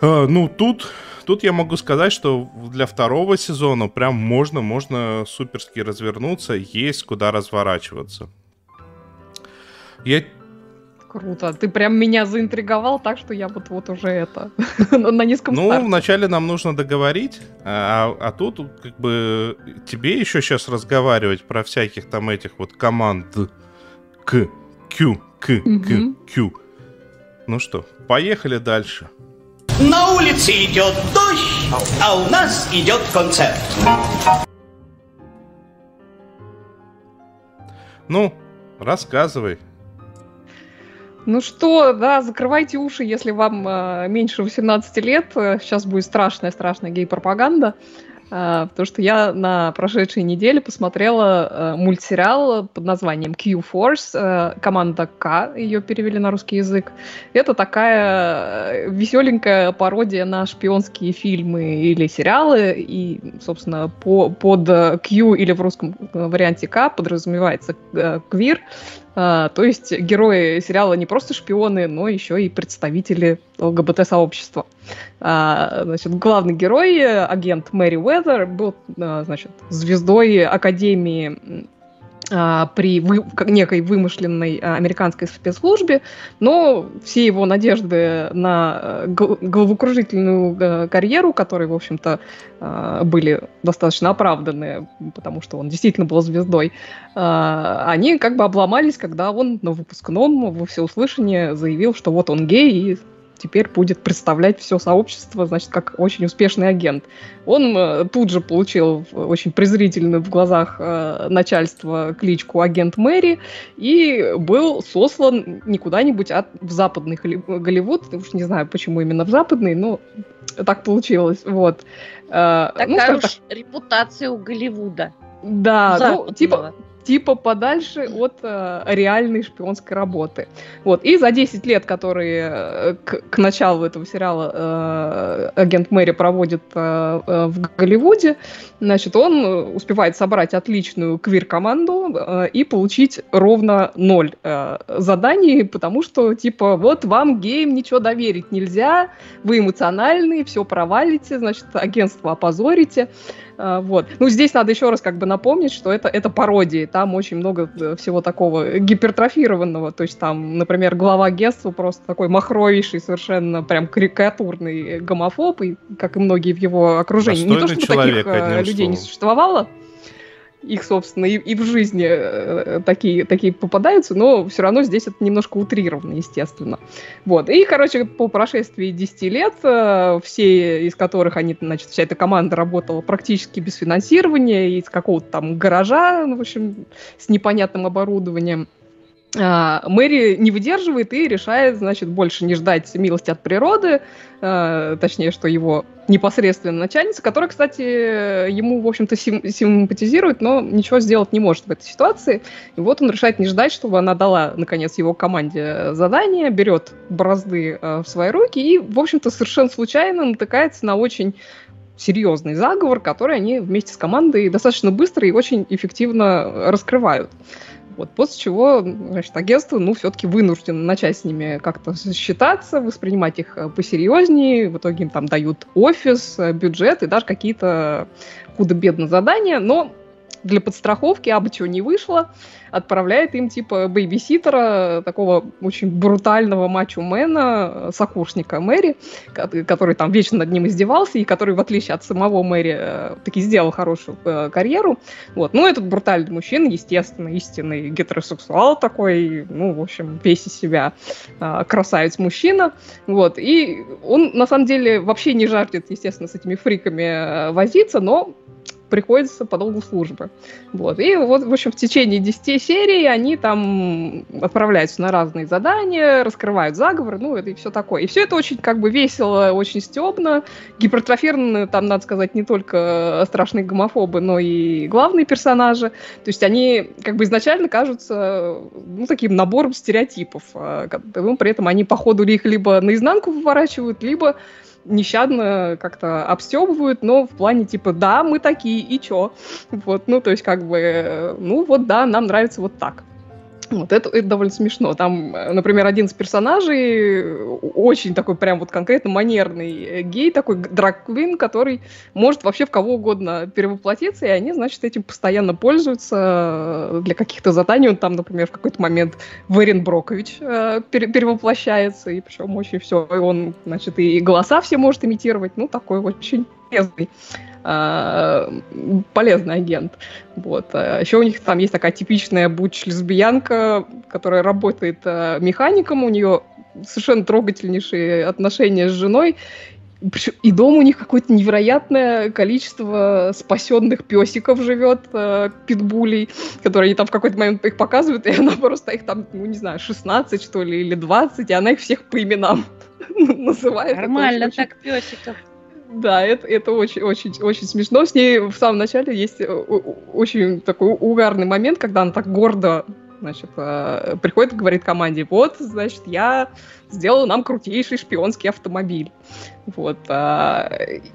а, ну, тут, тут я могу сказать, что для второго сезона прям можно, можно суперски развернуться, есть куда разворачиваться. Я Круто. Ты прям меня заинтриговал так, что я вот, вот уже это на низком Ну, старте. вначале нам нужно договорить, а, а тут как бы тебе еще сейчас разговаривать про всяких там этих вот команд к, Q, к, к, Q. Ну что, поехали дальше. На улице идет дождь, а у нас идет концерт. Ну, рассказывай. Ну что, да, закрывайте уши, если вам э, меньше 18 лет. Сейчас будет страшная-страшная гей-пропаганда. Потому что я на прошедшей неделе посмотрела э, мультсериал под названием Q-Force, э, команда К, ее перевели на русский язык. Это такая э, веселенькая пародия на шпионские фильмы или сериалы, и, собственно, по, под Q или в русском варианте К подразумевается квир, а, то есть герои сериала не просто шпионы, но еще и представители ЛГБТ-сообщества. А, значит, главный герой, агент Мэри Уэзер, был, а, значит, звездой Академии при вы, некой вымышленной а, американской спецслужбе, но все его надежды на э, головокружительную э, карьеру, которые, в общем-то, а, были достаточно оправданы, потому что он действительно был звездой, они как бы обломались, когда он на выпускном во всеуслышание заявил, что вот он гей, и теперь будет представлять все сообщество, значит, как очень успешный агент. Он э, тут же получил очень презрительную в глазах э, начальства кличку агент Мэри и был сослан не куда-нибудь, а в западный Голливуд. Уж не знаю, почему именно в западный, но так получилось. Вот. Э, Такая ну, уж так, репутация у Голливуда. Да, ну, типа, типа подальше от э, реальной шпионской работы. Вот. И за 10 лет, которые э, к, к началу этого сериала э, агент Мэри проводит э, э, в Голливуде, значит, он успевает собрать отличную квир-команду э, и получить ровно ноль э, заданий, потому что, типа, вот вам гейм ничего доверить нельзя, вы эмоциональные, все провалите, значит, агентство опозорите. А, вот. Ну, здесь надо еще раз как бы напомнить, что это, это пародии. Там очень много э, всего такого гипертрофированного. То есть там, например, глава агентства просто такой махровейший, совершенно прям карикатурный гомофоб, и, как и многие в его окружении. Достойный Не то, чтобы таких э, людей словом. не существовало, их, собственно, и, и в жизни э, такие, такие попадаются, но все равно здесь это немножко утрировано, естественно. Вот. И, короче, по прошествии 10 лет, э, все из которых они, значит, вся эта команда работала практически без финансирования, из какого-то там гаража, ну, в общем, с непонятным оборудованием, Мэри не выдерживает и решает, значит, больше не ждать милости от природы, э, точнее, что его непосредственно начальница, которая, кстати, ему, в общем-то, сим- симпатизирует, но ничего сделать не может в этой ситуации. И вот он решает не ждать, чтобы она дала, наконец, его команде задание, берет бразды э, в свои руки и, в общем-то, совершенно случайно натыкается на очень серьезный заговор, который они вместе с командой достаточно быстро и очень эффективно раскрывают. Вот, после чего, значит, агентство, ну, все-таки вынуждено начать с ними как-то считаться, воспринимать их э, посерьезнее. В итоге им там дают офис, э, бюджет и даже какие-то худо-бедно задания. Но для подстраховки, а бы чего не вышло, отправляет им типа бейбиситера, такого очень брутального мачо-мена, сокурсника Мэри, который там вечно над ним издевался, и который, в отличие от самого Мэри, э, таки сделал хорошую э, карьеру. Вот. Ну, этот брутальный мужчина, естественно, истинный гетеросексуал такой, ну, в общем, весь из себя э, красавец-мужчина. Вот. И он, на самом деле, вообще не жаждет, естественно, с этими фриками возиться, но приходится по долгу службы. Вот. И вот, в общем, в течение 10 серий они там отправляются на разные задания, раскрывают заговоры, ну, это и все такое. И все это очень как бы весело, очень стебно, гипертрофированы, там, надо сказать, не только страшные гомофобы, но и главные персонажи. То есть они как бы изначально кажутся, ну, таким набором стереотипов. А, при этом они по ходу их либо наизнанку выворачивают, либо нещадно как-то обстебывают, но в плане типа, да, мы такие, и чё? Вот, ну, то есть как бы, э, ну вот да, нам нравится вот так. Вот это, это довольно смешно. Там, например, один из персонажей очень такой прям вот конкретно манерный э, гей, такой драг-квин, который может вообще в кого угодно перевоплотиться, и они, значит, этим постоянно пользуются э, для каких-то заданий. Он там, например, в какой-то момент Верин Брокович э, перевоплощается, и причем очень все, и он, значит, и голоса все может имитировать, ну, такой очень полезный э, полезный агент. Вот. А Еще у них там есть такая типичная буч-лесбиянка, которая работает э, механиком, у нее совершенно трогательнейшие отношения с женой, и дом у них какое-то невероятное количество спасенных песиков живет, э, питбулей, которые они там в какой-то момент их показывают, и она просто их там, ну не знаю, 16 что ли, или 20, и она их всех по именам называет. Нормально так песиков. Да, это, это очень, очень, очень смешно. С ней в самом начале есть э, очень такой угарный момент, когда она так гордо значит, э, приходит и говорит команде, вот, значит, я сделала нам крутейший шпионский автомобиль. Вот. А,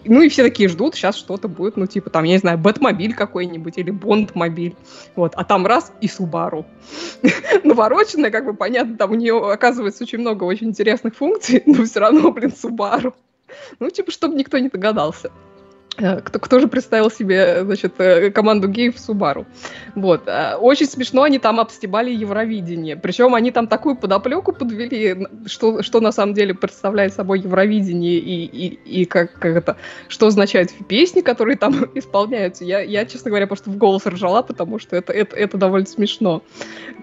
ну и все такие ждут, сейчас что-то будет, ну типа там, я не знаю, Бэтмобиль какой-нибудь или Бондмобиль. Вот. А там раз и Субару. Навороченная, как бы понятно, там у нее оказывается очень много очень интересных функций, но все равно, блин, Субару. Ну, типа, чтобы никто не догадался. Э, кто, кто же представил себе, значит, э, команду геев в Субару. Вот. Э, очень смешно они там обстебали Евровидение. Причем они там такую подоплеку подвели, что, что на самом деле представляет собой Евровидение и, и, и как, как это, что означают песни, которые там исполняются. Я, я, честно говоря, просто в голос ржала, потому что это, это, это довольно смешно.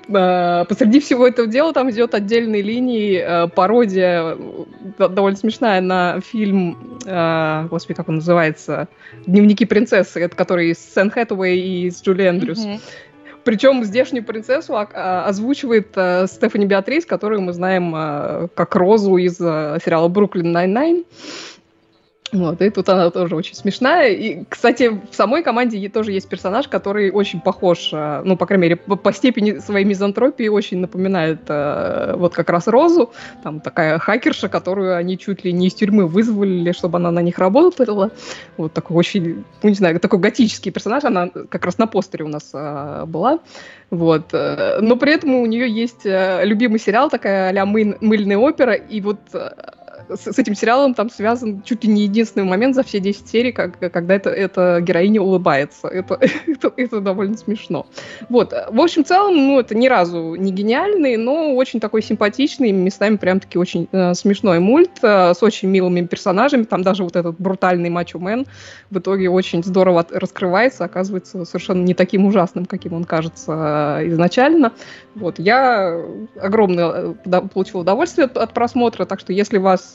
Посреди всего этого дела там идет отдельной линии пародия, довольно смешная, на фильм, господи, как он называется, «Дневники принцессы», это который с Энн Хэтэуэй и с Джули Эндрюс. Mm-hmm. Причем здешнюю принцессу а, озвучивает а, Стефани Беатрис, которую мы знаем а, как Розу из а, сериала «Brooklyn Nine-Nine». Вот, и тут она тоже очень смешная. И, кстати, в самой команде тоже есть персонаж, который очень похож, э, ну, по крайней мере, по, степени своей мизантропии очень напоминает э, вот как раз Розу. Там такая хакерша, которую они чуть ли не из тюрьмы вызвали, чтобы она на них работала. Вот такой очень, ну, не знаю, такой готический персонаж. Она как раз на постере у нас э, была. Вот. Но при этом у нее есть любимый сериал, такая а-ля мыльная опера, и вот с, с этим сериалом там связан чуть ли не единственный момент за все 10 серий, как, когда это, эта героиня улыбается. Это, это, это довольно смешно. Вот. В общем, в целом, ну, это ни разу не гениальный, но очень такой симпатичный, местами прям-таки очень э, смешной мульт э, с очень милыми персонажами. Там даже вот этот брутальный мачо-мен в итоге очень здорово раскрывается, оказывается совершенно не таким ужасным, каким он кажется э, изначально. Вот. Я огромное э, получил удовольствие от, от просмотра, так что если вас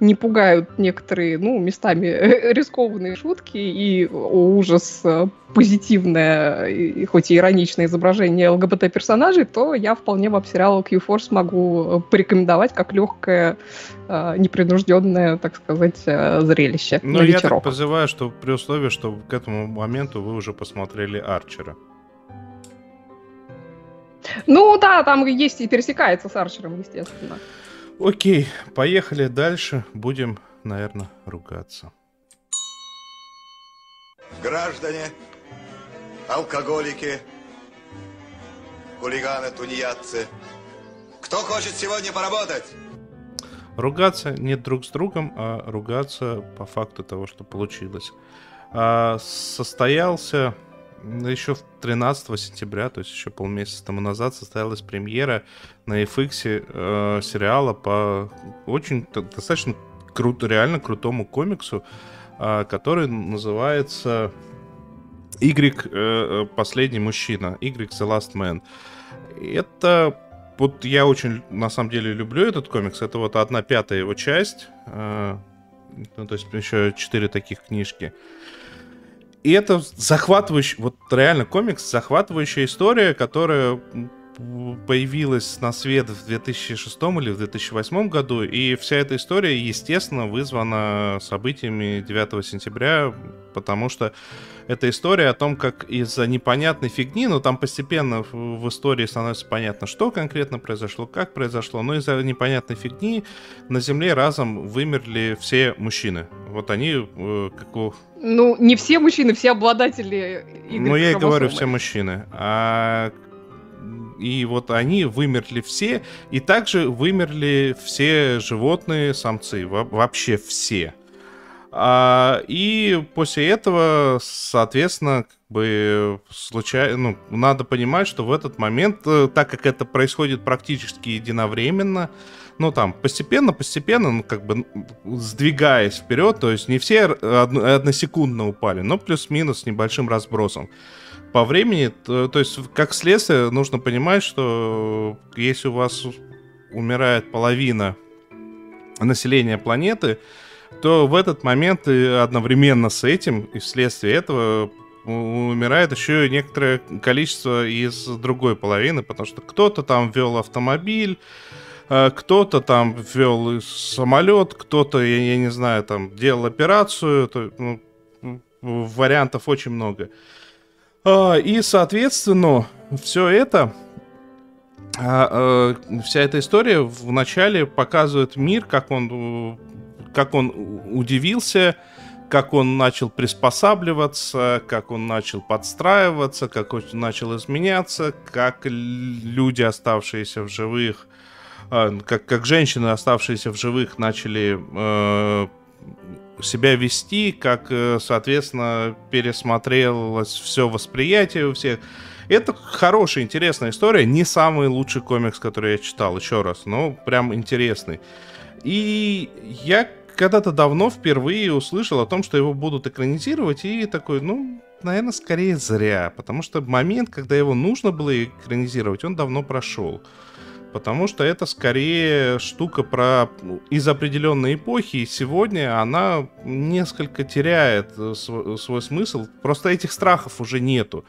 не пугают некоторые, ну, местами рискованные шутки и о, ужас э, позитивное, и, хоть и ироничное изображение ЛГБТ-персонажей, то я вполне вам сериал Q-Force могу порекомендовать как легкое, э, непринужденное, так сказать, э, зрелище Но я так позываю, что при условии, что к этому моменту вы уже посмотрели Арчера. Ну да, там есть и пересекается с Арчером, естественно. Окей, поехали дальше. Будем, наверное, ругаться. Граждане, алкоголики, хулиганы, тунеядцы. Кто хочет сегодня поработать? Ругаться не друг с другом, а ругаться по факту того, что получилось. А, состоялся еще 13 сентября, то есть еще полмесяца тому назад, состоялась премьера на FX э, сериала по очень достаточно круто, реально крутому комиксу, э, который называется Y э, последний мужчина, Y The Last Man. Это вот я очень на самом деле люблю этот комикс. Это вот одна пятая его часть. Э, ну, то есть еще четыре таких книжки. И это захватывающий, вот реально комикс, захватывающая история, которая появилась на свет в 2006 или в 2008 году, и вся эта история, естественно, вызвана событиями 9 сентября, потому что это история о том, как из-за непонятной фигни, но там постепенно в истории становится понятно, что конкретно произошло, как произошло, но из-за непонятной фигни на Земле разом вымерли все мужчины. Вот они, э, как у... Ну, не все мужчины, все обладатели Ну, я и говорю, все мужчины. А и вот они вымерли все, и также вымерли все животные, самцы, вообще все. А, и после этого, соответственно, как бы случайно, ну, надо понимать, что в этот момент, э, так как это происходит практически единовременно, ну там постепенно, постепенно, ну как бы сдвигаясь вперед, то есть не все односекундно упали, но плюс-минус с небольшим разбросом. По времени, то, то есть как следствие нужно понимать, что если у вас умирает половина населения планеты, то в этот момент и одновременно с этим и вследствие этого умирает еще некоторое количество из другой половины, потому что кто-то там вел автомобиль, э, кто-то там вел самолет, кто-то, я, я не знаю, там делал операцию, то, ну, вариантов очень много. А, и, соответственно, все это а, э, вся эта история вначале показывает мир, как он как он удивился, как он начал приспосабливаться, как он начал подстраиваться, как он начал изменяться, как люди, оставшиеся в живых, э, как, как женщины, оставшиеся в живых, начали э, себя вести, как, э, соответственно, пересмотрелось все восприятие у всех. Это хорошая, интересная история. Не самый лучший комикс, который я читал, еще раз, но прям интересный. И я когда-то давно впервые услышал о том, что его будут экранизировать, и такой, ну, наверное, скорее зря, потому что момент, когда его нужно было экранизировать, он давно прошел. Потому что это скорее штука про ну, из определенной эпохи, и сегодня она несколько теряет э, свой, свой смысл. Просто этих страхов уже нету.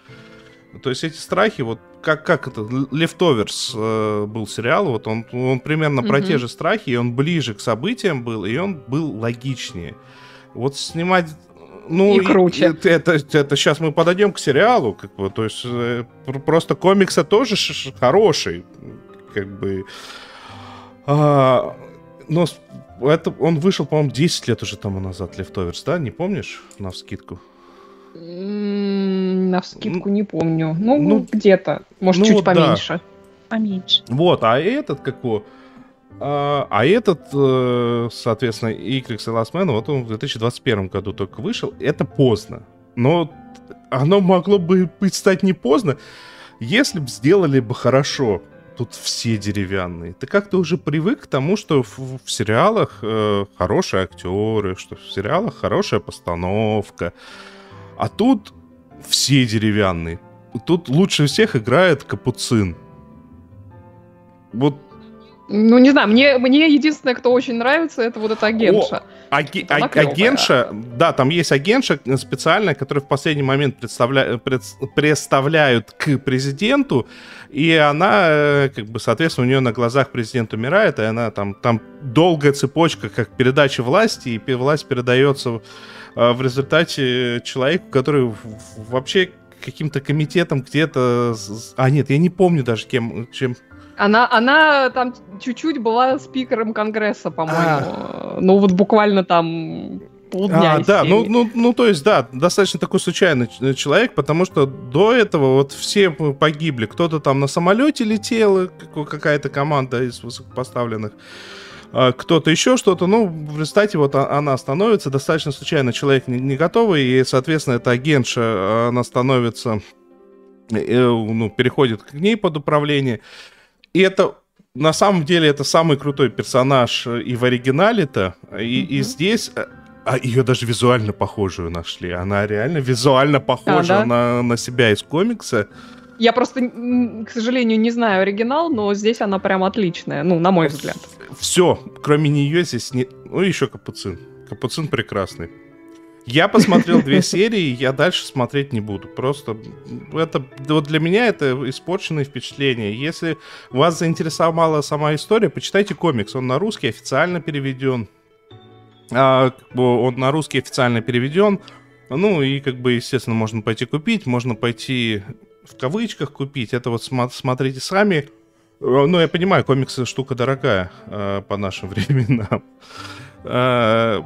То есть эти страхи, вот как, как это, Leftovers э, был сериал, вот он, он примерно mm-hmm. про те же страхи, и он ближе к событиям был, и он был логичнее. Вот снимать ну, и круче. И, это, это, это сейчас мы подойдем к сериалу, как бы, то есть э, просто комикса тоже ш- хороший, как бы. А, но это он вышел, по-моему, 10 лет уже тому назад, Leftovers, да? Не помнишь? На вскидку. На вскидку не помню. Ну, ну где-то. Может, ну, чуть вот поменьше. Да. Поменьше. Вот, а этот как его... А, а этот, э, соответственно, Икрикс и Last Man, вот он в 2021 году только вышел. Это поздно. Но оно могло бы быть стать не поздно, если бы сделали бы хорошо. Тут все деревянные. Ты как-то уже привык к тому, что в, в сериалах э, хорошие актеры, что в сериалах хорошая постановка. А тут все деревянные. Тут лучше всех играет Капуцин. Вот ну, не знаю, мне, мне единственное, кто очень нравится, это вот эта агентша. О, аги, а, агентша, да, там есть агентша специальная, которая в последний момент представля, пред, представляют к президенту, и она, э, как бы, соответственно, у нее на глазах президент умирает, и она там, там долгая цепочка, как передача власти, и власть передается а, в результате человеку, который вообще каким-то комитетом где-то... А, нет, я не помню даже, кем, чем... Она, она там чуть-чуть была спикером Конгресса, по-моему. А. Ну, вот буквально там полдня. А, да, ну, ну, ну, то есть, да, достаточно такой случайный человек, потому что до этого вот все погибли. Кто-то там на самолете летел, какая-то команда из высокопоставленных. а, кто-то еще что-то. Ну, в результате вот она становится достаточно случайно. Человек не, не готовый, и, соответственно, эта агентша, она становится, э, ну, переходит к ней под управление. И это на самом деле это самый крутой персонаж э, и в оригинале-то, и, и здесь э, а ее даже визуально похожую нашли. Она реально визуально похожа А, да? на, на себя из комикса. Я просто, к сожалению, не знаю оригинал, но здесь она прям отличная, ну, на мой взгляд. Все, кроме нее здесь не... Ну, еще Капуцин. Капуцин прекрасный. Я посмотрел две серии, я дальше смотреть не буду. Просто это вот для меня это испорченное впечатление. Если вас заинтересовала сама история, почитайте комикс. Он на русский официально переведен. А, он на русский официально переведен. Ну и как бы, естественно, можно пойти купить, можно пойти в кавычках купить. Это вот смотрите сами. Э, Ну, я понимаю, комиксы штука дорогая э, по нашим временам. Э,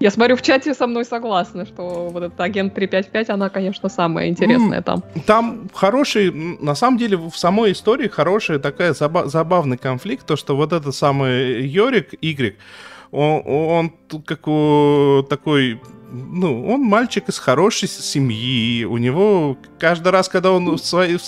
Я смотрю, в чате со мной согласны, что вот этот агент 355, она, конечно, самая интересная там. Там хороший, на самом деле, в самой истории хорошая такая заба- забавный конфликт, то, что вот этот самый Йорик, Y, он, он как у- такой, ну, он мальчик из хорошей семьи, у него каждый раз, когда он в своей...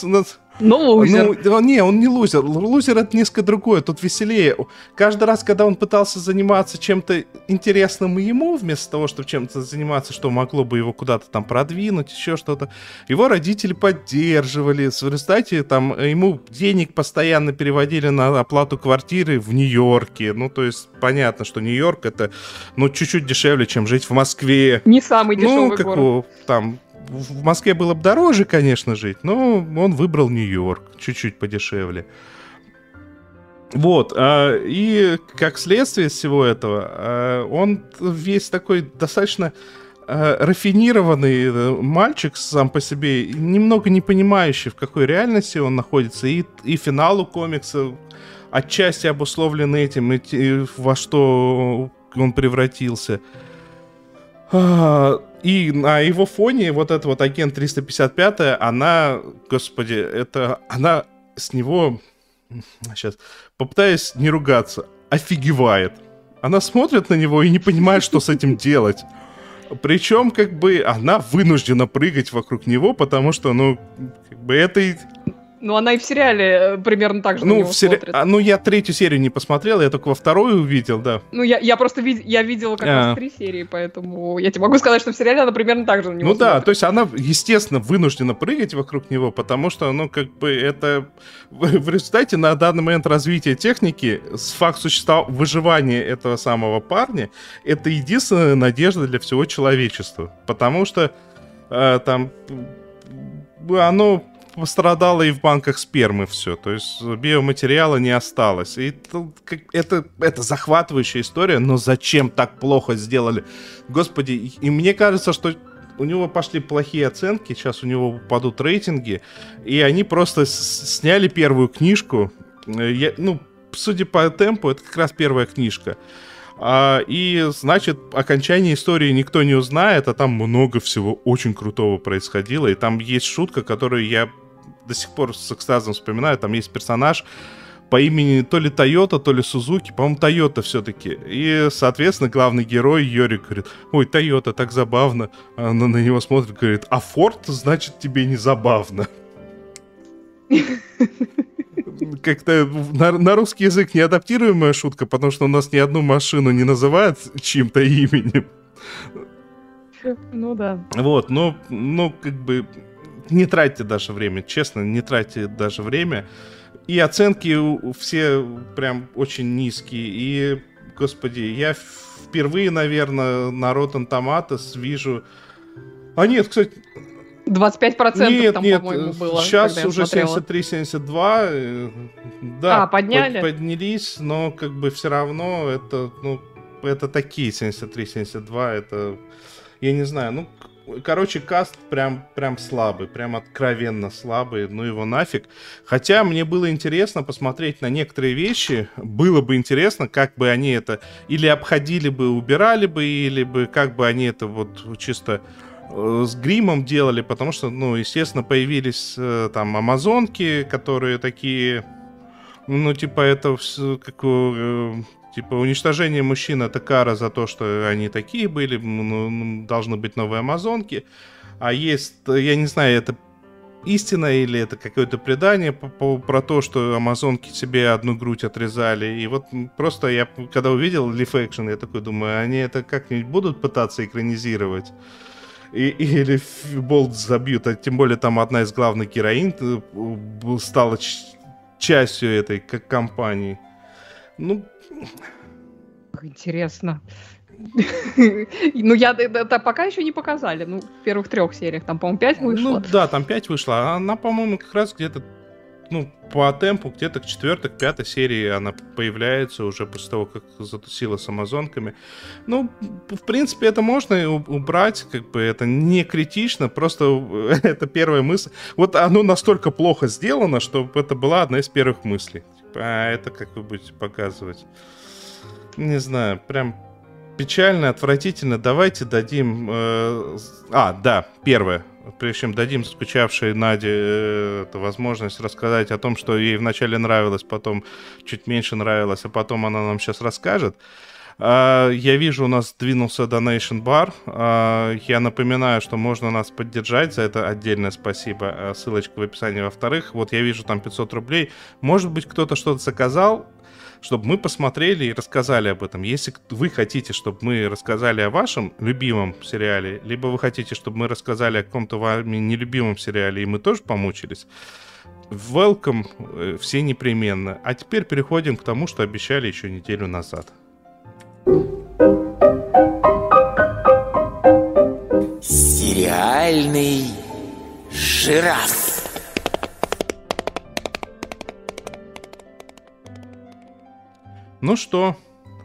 Ну, лузер. Ну, не, он не лузер. Лузер это несколько другое, тут веселее. Каждый раз, когда он пытался заниматься чем-то интересным ему, вместо того, чтобы чем-то заниматься, что могло бы его куда-то там продвинуть, еще что-то, его родители поддерживали. В результате там ему денег постоянно переводили на оплату квартиры в Нью-Йорке. Ну, то есть понятно, что Нью-Йорк это, ну, чуть-чуть дешевле, чем жить в Москве. Не самый дешевый Ну, как город. у- там в Москве было бы дороже, конечно, жить, но он выбрал Нью-Йорк, чуть-чуть подешевле. Вот, а, и как следствие всего этого, а, он весь такой достаточно а, рафинированный э, мальчик сам по себе, немного не понимающий, в какой реальности он находится, и, и финалу комикса отчасти обусловлен этим, и те- во что он превратился. И на его фоне вот эта вот агент 355, она, господи, это она с него, сейчас, попытаюсь не ругаться, офигевает. Она смотрит на него и не понимает, что с этим делать. Причем, как бы, она вынуждена прыгать вокруг него, потому что, ну, как бы это... Ну, она и в сериале э, примерно так же Ну, в сери- а, ну, я третью серию не посмотрел, я только во вторую увидел, да. Ну, я, я просто вид- я видела как А. раз три серии, поэтому я тебе могу сказать, что в сериале она примерно так же на него Ну да, смотрит. то есть она, естественно, вынуждена прыгать вокруг него, потому что, ну, как бы это... В результате на данный момент развития техники с факт существа выживания этого самого парня это единственная надежда для всего человечества. Потому что э, там оно пострадало и в банках спермы все. То есть биоматериала не осталось. И это, это захватывающая история, но зачем так плохо сделали? Господи, и, мне кажется, что у него пошли плохие оценки, сейчас у него упадут рейтинги, и они просто сняли первую книжку. Э, я- ну, судя по темпу, это как раз первая книжка. А, и, значит, окончание истории никто не узнает, а там много всего очень крутого происходило. И там есть шутка, которую я до сих пор с экстазом вспоминаю. Там есть персонаж по имени то ли Тойота, то ли Сузуки, по-моему, Тойота все-таки. И, соответственно, главный герой Йорик говорит, ой, Тойота, так забавно. Она на него смотрит, говорит, а Форд, значит, тебе не забавно. Как-то на, на русский язык неадаптируемая шутка, потому что у нас ни одну машину не называют чьим-то именем. Ну да. Вот, но, ну, как бы, не тратьте даже время, честно, не тратьте даже время. И оценки все прям очень низкие. И, господи, я впервые, наверное, на Rotten Tomatoes вижу... А нет, кстати, 25% нет, там, нет, по-моему, было. сейчас уже смотрела. 73-72. э, Да, А, подняли? под- поднялись, но как бы все равно это, ну, это такие 73-72, это, я не знаю, ну, короче, каст прям, прям слабый, прям откровенно слабый, ну его нафиг. Хотя мне было интересно посмотреть на некоторые вещи, было бы интересно, как бы они это или обходили бы, убирали бы, или бы как бы они это вот чисто э, с гримом делали, потому что, ну, естественно, появились э, там амазонки, которые такие Ну, типа, это как э, типа уничтожение мужчин это кара за то, что они такие были, ну, должны быть новые амазонки. А есть, я не знаю, это истина или это какое-то предание по- по- про то, что амазонки себе одну грудь отрезали. И вот просто я, когда увидел Leaf Action, я такой думаю, они это как-нибудь будут пытаться экранизировать? И, или болт забьют, а тем более там одна из главных героинь э, стала частью этой как компании. Ну, Интересно. Ну, я это пока еще не показали. Ну, в первых трех сериях. Там, по-моему, пять ну вышло. да, там 5 вышло, а она, по-моему, как раз где-то ну, по темпу, где-то к четвертой, к пятой серии она появляется уже после того, как затусила с амазонками. Ну, в принципе, это можно убрать, как бы это не критично, просто это первая мысль. Вот оно настолько плохо сделано, что это была одна из первых мыслей. А это как вы будете показывать? Не знаю, прям печально, отвратительно. Давайте дадим... э, а, да, первое. Прежде чем дадим скучавшей Наде э, возможность рассказать о том, что ей вначале нравилось, потом чуть меньше нравилось, а потом она нам сейчас расскажет. Я вижу, у нас двинулся Donation Bar. А, Я напоминаю, что можно нас поддержать, за это отдельное спасибо. А, Ссылочка в описании. Во-вторых, вот я вижу там 500 рублей. Может быть, кто-то что-то заказал, чтобы мы посмотрели и рассказали об этом. Если вы хотите, чтобы мы рассказали о вашем любимом сериале, либо вы хотите, чтобы мы рассказали о каком-то вами нелюбимом сериале, и мы тоже помучились, welcome, э, все непременно. А теперь переходим к тому, что обещали еще неделю назад. Сериальный жираф. Ну что,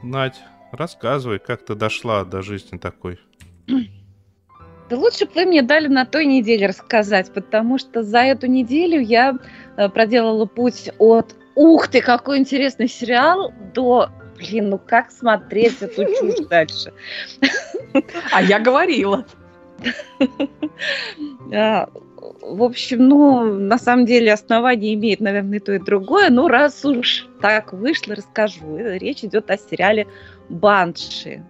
Надь, рассказывай, как ты дошла до жизни такой. Да лучше бы вы мне дали на той неделе рассказать, потому что за эту неделю я э, проделала путь от «Ух ты, какой интересный сериал!» до «Блин, ну как смотреть эту чушь дальше?» А я говорила. А, В общем, ну, на самом деле основание имеет, наверное, и то, и другое, но раз уж так вышло, расскажу. Речь идет о сериале «Банши».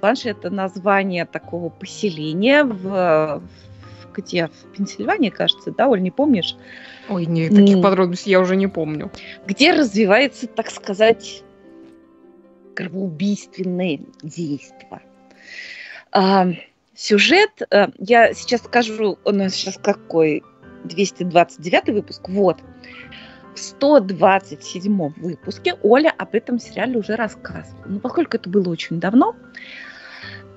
Банши – это название такого поселения в, где? В Пенсильвании, кажется, да, Оль, не помнишь? Ой, не, таких подробностей я уже не помню. Где развивается, так сказать, кровоубийственное действо. А, сюжет, э, я сейчас скажу, у нас сейчас какой? 229 выпуск, вот. В 127 выпуске Оля об этом сериале уже рассказывала. Но поскольку это было очень давно,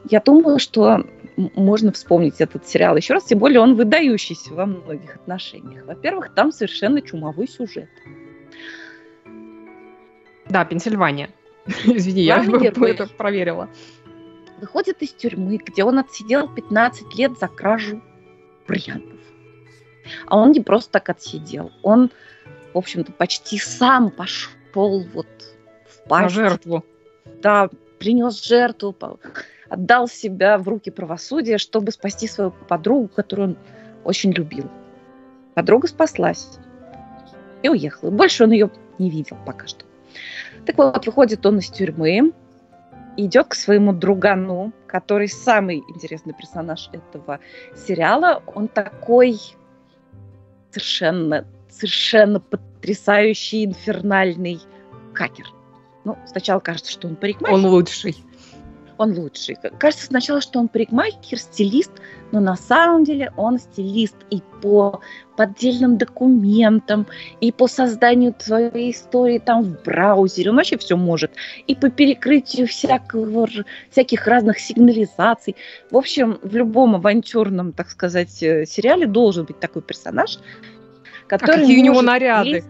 я думаю, что можно вспомнить этот сериал еще раз, тем более он выдающийся во многих отношениях. Во-первых, там совершенно чумовой сюжет. Да, Пенсильвания. Извини, я герой. это проверила. выходит из тюрьмы, где он отсидел 15 лет за кражу бриллиантов. А он не просто так отсидел. Он, в общем-то, почти сам пошел вот в На пасть. жертву. Да, принес жертву, отдал себя в руки правосудия, чтобы спасти свою подругу, которую он очень любил. Подруга спаслась и уехала. Больше он ее не видел пока что. Так вот, выходит он из тюрьмы, идет к своему другану, который самый интересный персонаж этого сериала. Он такой совершенно, совершенно потрясающий, инфернальный хакер. Ну, сначала кажется, что он парикмахер. Он лучший. Он лучший. Кажется сначала, что он парикмахер, стилист, но на самом деле он стилист и по поддельным документам, и по созданию своей истории там в браузере. Он вообще все может. И по перекрытию всякого, всяких разных сигнализаций. В общем, в любом авантюрном, так сказать, э, сериале должен быть такой персонаж, А который какие у него наряды? лезть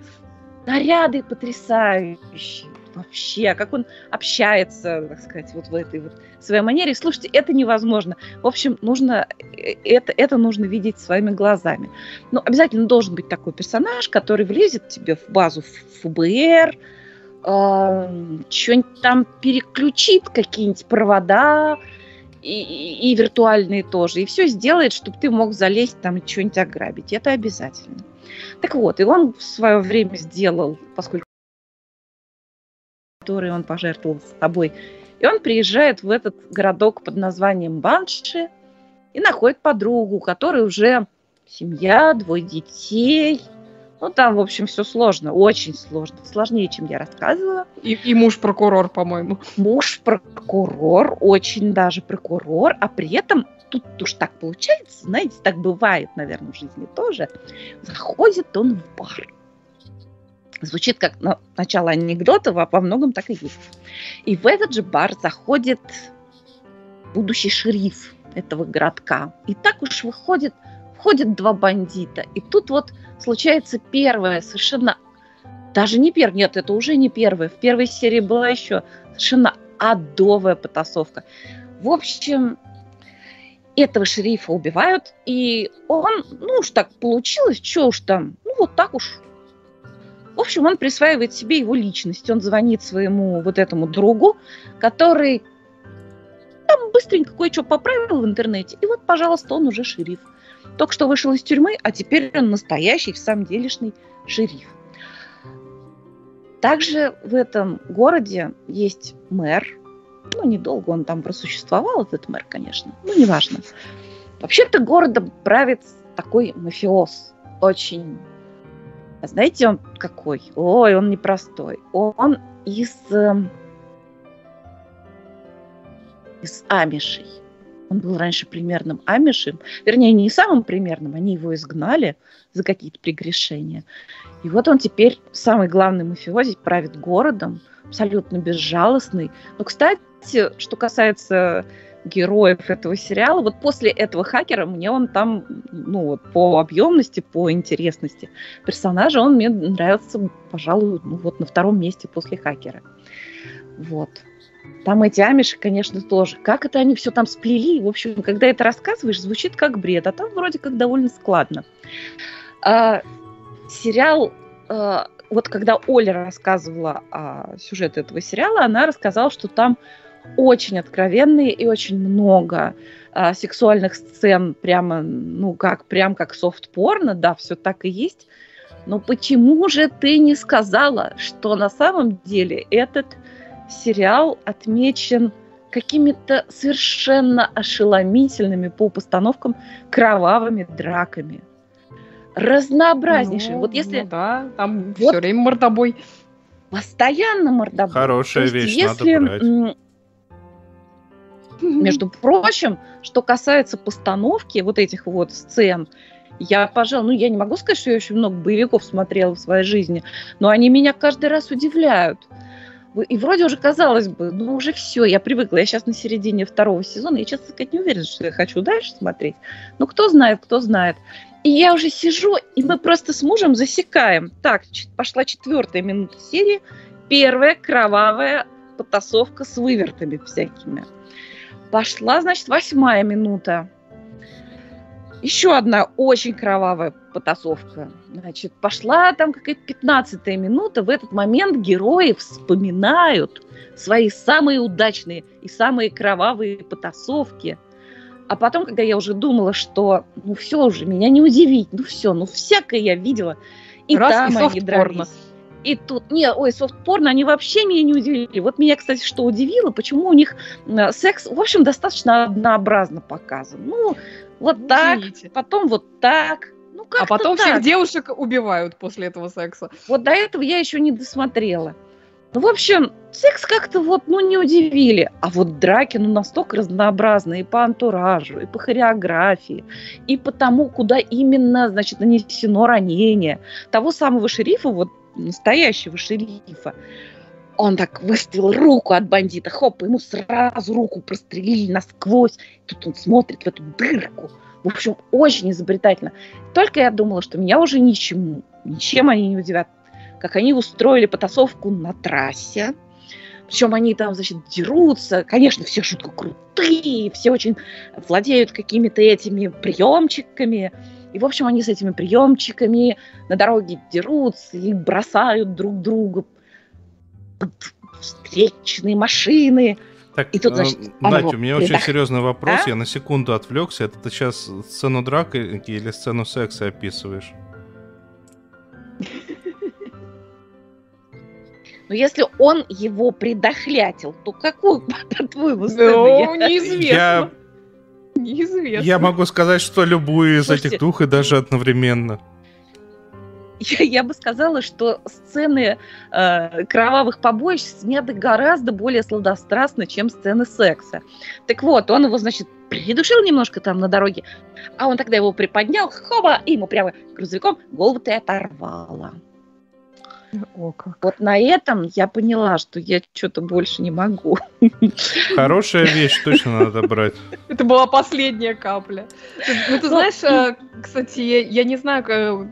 наряды потрясающие. Вообще, как он общается, так сказать, вот в этой вот своей манере. Слушайте, это невозможно. В общем, нужно э, это, это нужно видеть своими глазами. Но обязательно должен быть такой персонаж, который влезет тебе в базу ФБР, что-нибудь там переключит, какие-нибудь провода, и- и виртуальные тоже. И все сделает, чтобы ты мог залезть там и что-нибудь ограбить. Это обязательно. Так вот, и он в свое время сделал, поскольку который он пожертвовал с собой. И он приезжает в этот городок под названием Банши и находит подругу, у которой уже семья, двое детей. Ну, там, в общем, все сложно, очень сложно. Сложнее, чем я рассказывала. И, и муж-прокурор, по-моему. Муж-прокурор, очень даже прокурор, а при этом тут уж так получается, знаете, так бывает, наверное, в жизни тоже. Заходит он в бар. Звучит как ну, начало анекдота, а по многом так и есть. И в этот же бар заходит будущий шериф этого городка. И так уж выходит, входят два бандита. И тут вот случается первое, совершенно даже не первое, нет, это уже не первое. В первой серии была еще совершенно адовая потасовка. В общем, этого шерифа убивают, и он, ну уж так получилось, что уж там, ну вот так уж. Общем, он присваивает себе его личность. Он звонит своему вот этому другу, который там быстренько кое-что поправил в интернете, и вот, пожалуйста, он уже шериф. Только что вышел из тюрьмы, а теперь он настоящий, в самом делешный шериф. Также в этом городе есть мэр, ну, недолго он там просуществовал, этот мэр, конечно. Ну, неважно. Вообще-то городом правит такой мафиоз. Очень... А знаете, он какой? Ой, он непростой. Он из... Э, из амишей. Он был раньше примерным амишем. Вернее, не самым примерным, они его изгнали за какие-то прегрешения. И вот он теперь самый главный мафиози, правит городом, абсолютно безжалостный. Но, кстати, что касается героев этого сериала, вот после этого хакера мне он там, ну вот по объемности, по интересности персонажа, он мне нравится, пожалуй, ну вот на втором месте после хакера. Вот. Там эти амиши, конечно, тоже. Как это они все там сплели? В общем, когда это рассказываешь, звучит как бред, а там вроде как довольно складно. А, сериал а, вот когда Оля рассказывала о сюжете этого сериала, она рассказала, что там очень откровенные и очень много а, сексуальных сцен, прямо, ну, как, прям как софт-порно, да, все так и есть. Но почему же ты не сказала, что на самом деле этот сериал отмечен какими-то совершенно ошеломительными по постановкам кровавыми драками? Разнообразнейшие. Ну, вот если... Ну, да, там вот, все время мордобой. Постоянно мордобой. Хорошая вещь, если, надо брать. Между прочим, что касается постановки вот этих вот сцен, я, пожалуй, ну я не могу сказать, что я очень много боевиков смотрела в своей жизни, но они меня каждый раз удивляют. И вроде уже казалось бы, ну уже все, я привыкла, я сейчас на середине второго сезона, я, честно сказать, не уверена, что я хочу дальше смотреть. Ну кто знает, кто знает. И я уже сижу, и мы просто с мужем засекаем. Так, пошла четвертая минута серии, первая кровавая потасовка с вывертами всякими. Пошла, значит, восьмая минута. Еще одна очень кровавая потасовка. Значит, пошла там какая-то пятнадцатая минута. В этот момент герои вспоминают свои самые удачные и самые кровавые потасовки. А потом, когда я уже думала, что ну все уже, меня не удивить, ну все, ну всякое я видела. И Раз, там и они дрались. И тут, нет, ой, софт-порно, они вообще меня не удивили. Вот меня, кстати, что удивило, почему у них э, секс, в общем, достаточно однообразно показан. Ну, вот так, потом вот так. Ну, а потом так. всех девушек убивают после этого секса. Вот до этого я еще не досмотрела. Ну, в общем, секс как-то вот, ну, не удивили. А вот драки, ну, настолько разнообразные и по антуражу, и по хореографии, и по тому, куда именно, значит, нанесено ранение. Того самого шерифа, вот настоящего шерифа, он так выставил руку от бандита, хоп, ему сразу руку прострелили насквозь. Тут он смотрит в эту дырку. В общем, очень изобретательно. Только я думала, что меня уже ничему, ничем они не удивят. Как они устроили потасовку на трассе. Причем они там, значит, дерутся. Конечно, все жутко крутые, все очень владеют какими-то этими приемчиками. И, в общем, они с этими приемчиками на дороге дерутся и бросают друг друга встречные машины. Так, и тут, значит, э, Надя, у меня очень серьезный вопрос. А? Я на секунду отвлекся. Это ты сейчас сцену драки или сцену секса описываешь? Но если он его предохлятил, то какую, по-твоему, сцену? Ну, я- неизвестно. Я, Неизвестно. я могу сказать, что любую из Слушайте, этих двух и даже одновременно. Я, я бы сказала, что сцены э, кровавых побоищ сняты гораздо более сладострастно, чем сцены секса. Так вот, он его, значит, придушил немножко там на дороге, а он тогда его приподнял, хоба, и ему прямо грузовиком голову ты оторвала. О, как. Вот на этом я поняла, что я что-то больше не могу. Хорошая вещь, точно надо брать. Это была последняя капля. Ты- Ну, ты знаешь, э, кстати, я, не знаю,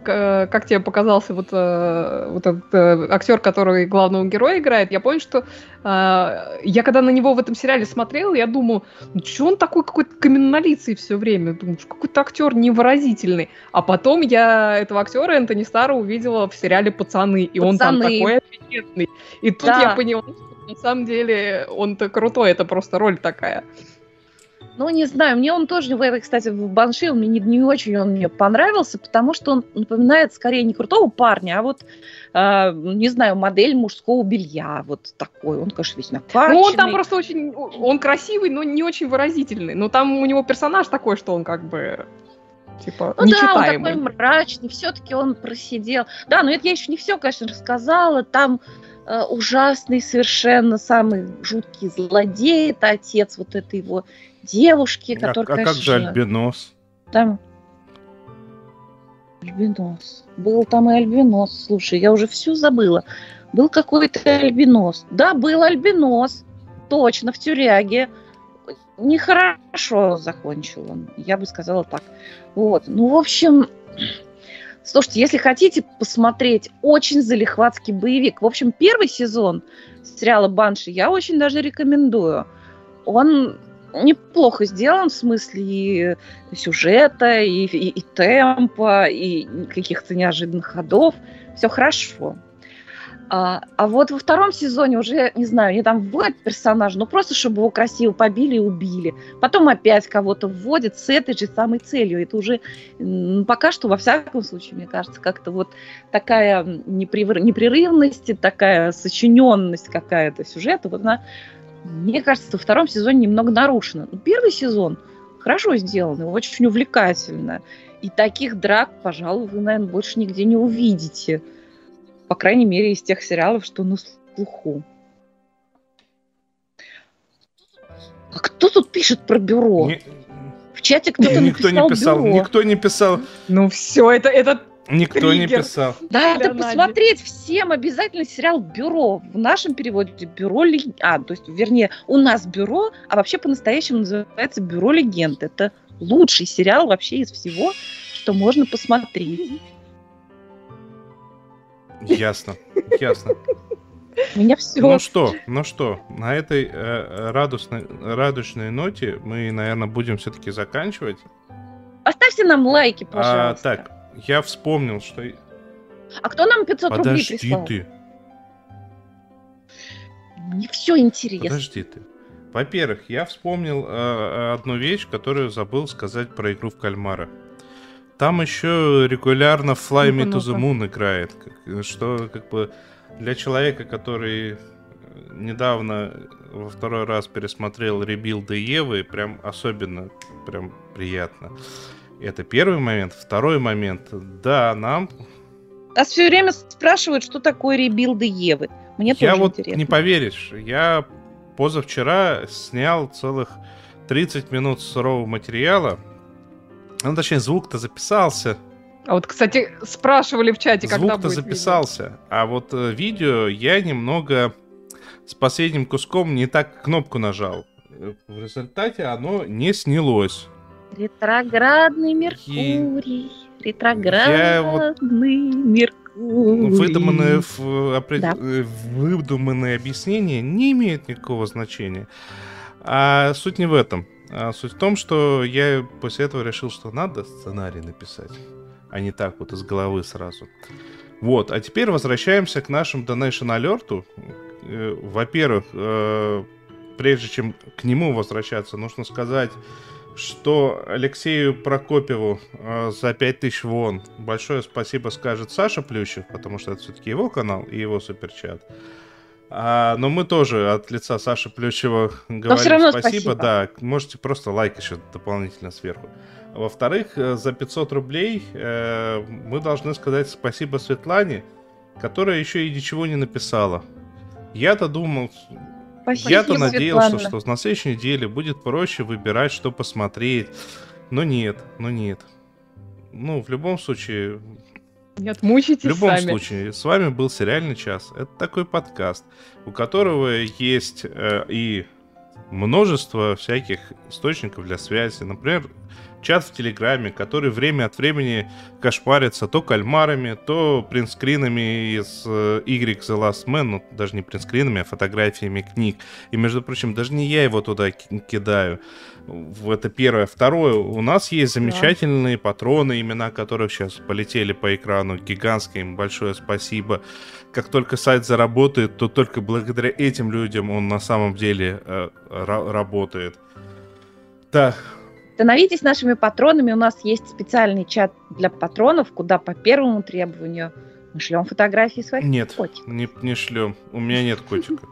как тебе показался вот, э, вот этот э, актер, который главного героя играет. Я помню, что я когда на него в этом сериале смотрела, я думаю, ну что он такой какой-то каменнолицый все время? Думаю, что какой-то актер невыразительный. А потом я этого актера Энтони Стара увидела в сериале «Пацаны», и он там «Пацаны». такой офигенный. И тут Да. я поняла, что на самом деле он-то крутой, это просто роль такая. Ну, не знаю, мне он тоже, в этой, кстати, в Банши он мне не, не очень он мне понравился, потому что он напоминает скорее не крутого парня, а вот, э, не знаю, модель мужского белья, вот такой. Он, конечно, весь накачанный. Ну, он там просто очень... Он красивый, но не очень выразительный. Но там у него персонаж такой, что он как бы... Типа, Ну да, он нечитаемый. такой мрачный, все-таки он просидел. Да, но это я еще не все, конечно, рассказала. Там э, ужасный совершенно самый жуткий злодей, это отец вот этой его девушки, А, который, а как конечно, же Альбинос? Там Альбинос. Был там и Альбинос. Слушай, я уже все забыла. Был какой-то Альбинос. Да, был Альбинос. Точно, в тюряге. Нехорошо закончил он. Я бы сказала так. Вот. Ну, в общем, слушайте, если хотите посмотреть очень залихватский боевик, в общем, первый сезон сериала «Банши» я очень даже рекомендую. Он неплохо сделан в смысле и сюжета, и, и- и темпа, и каких-то неожиданных ходов. Все хорошо. А, а вот во втором сезоне уже, не знаю, они там вводят персонажа, ну просто чтобы его красиво побили и убили. Потом опять кого-то вводят с этой же самой целью. Это уже м, пока что, во всяком случае, мне кажется, как-то вот такая непрерывность, такая сочиненность какая-то сюжета, вот она, мне кажется, во втором сезоне немного нарушена. Но первый сезон хорошо сделан, очень увлекательно. И таких драк, пожалуй, вы, наверное, больше нигде не увидите. По крайней мере, из тех сериалов, что на слуху. А кто тут пишет про бюро? Ни- В чате кто-то Никто написал, не писал, бюро. никто не писал, Ну все, это, это никто не Триггер. писал. Да, это посмотреть всем обязательно сериал «Бюро». В нашем переводе «Бюро легенд». А, то есть, вернее, у нас «Бюро», а вообще по-настоящему называется «Бюро легенд». Это лучший сериал вообще из всего, что можно посмотреть. Ясно, ясно. У меня все. Ну что, ну что, на этой э, радостной, радужной ноте мы, наверное, будем все-таки заканчивать. Поставьте нам лайки, А, пожалуйста. так, я вспомнил, что... А кто нам 500 рублей Подожди прислал? ты, Мне все интересно. подожди ты. Во-первых, я вспомнил э, одну вещь, которую забыл сказать про игру в кальмара. Там еще регулярно Fly Me to the. Moon играет. Что как бы для человека, который э, недавно во второй раз пересмотрел ребилды Евы, прям особенно прям приятно. Это первый момент. Второй момент. Да, нам Нас все время спрашивают, что такое ребилды Евы. Мне я тоже вот интересно. не поверишь, я позавчера снял целых 30 минут сырого материала. Ну, точнее, звук-то записался. А вот, кстати, спрашивали в чате, когда Звук-то будет записался. А вот э, видео я немного с последним куском не так кнопку нажал. Э, В результате оно не снялось. Ретроградный Меркурий. Ретроградный Меркурий. Выдуманное, ф- опре- Да. э, выдуманное объяснение не имеет никакого значения. А суть не в этом. А суть в том, что я после этого решил, что надо сценарий написать, а не так вот из головы сразу. Вот, а теперь возвращаемся к нашему Donation Alert. Э, Во-первых, э, прежде чем к нему возвращаться, нужно сказать, что Алексею Прокопьеву э, за 5000 вон большое спасибо скажет Саша Плющев, потому что это все-таки его канал и его суперчат. А, но мы тоже от лица Саши Плющева говорим спасибо. спасибо. Да, можете просто лайк еще дополнительно сверху. Во-вторых, э, за 500 рублей э, мы должны сказать спасибо Светлане, которая еще и ничего не написала. Я-то думал, Спасибо, я-то надеялся, Светлана. что на следующей неделе будет проще выбирать, что посмотреть. Но нет, но нет. Ну, в любом случае, Нет, в мучитесь любом сами. случае, с вами был «Сериальный час». Это такой подкаст, у которого есть э, и множество всяких источников для связи. Например, чат в Телеграме, который время от времени кошмарится то кальмарами, то принтскринами из э, Y The Last Man, ну, даже не принтскринами, а фотографиями книг. И, между прочим, даже не я его туда ки- кидаю. В Это первое. Второе, у нас есть замечательные патроны, имена которых сейчас полетели по экрану. Гигантское им большое спасибо. Как только сайт заработает, то только благодаря этим людям он на самом деле э, ра- работает. Так, Становитесь нашими патронами. У нас есть специальный чат для патронов, куда по первому требованию мы шлем фотографии своих нет, котиков. не, не шлем. У меня нет котика,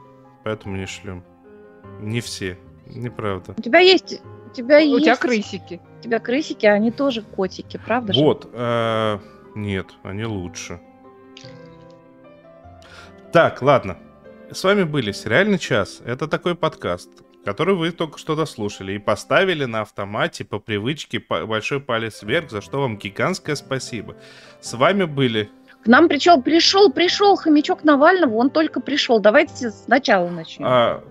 поэтому не шлем. Не все, неправда. У тебя есть... У тебя У есть... тебя крысики. У тебя крысики, а они тоже котики, правда же? Вот, э, нет, они лучше. Так, ладно. С вами были «Сериальный час». Это такой подкаст, который вы только что дослушали и поставили на автомате по привычке большой палец вверх, за что вам гигантское спасибо. С вами были... К нам причем пришел, пришел хомячок Навального, он только пришел. Давайте сначала начнем. а,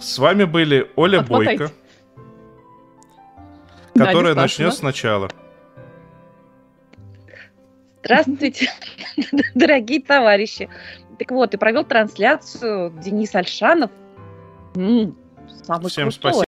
с вами были Оля Отмотайте. Бойко, которая начнет сначала. Здравствуйте, дорогие товарищи. Так вот, и провел трансляцию Денис Альшанов. М, Самый Всем крутой. спасибо.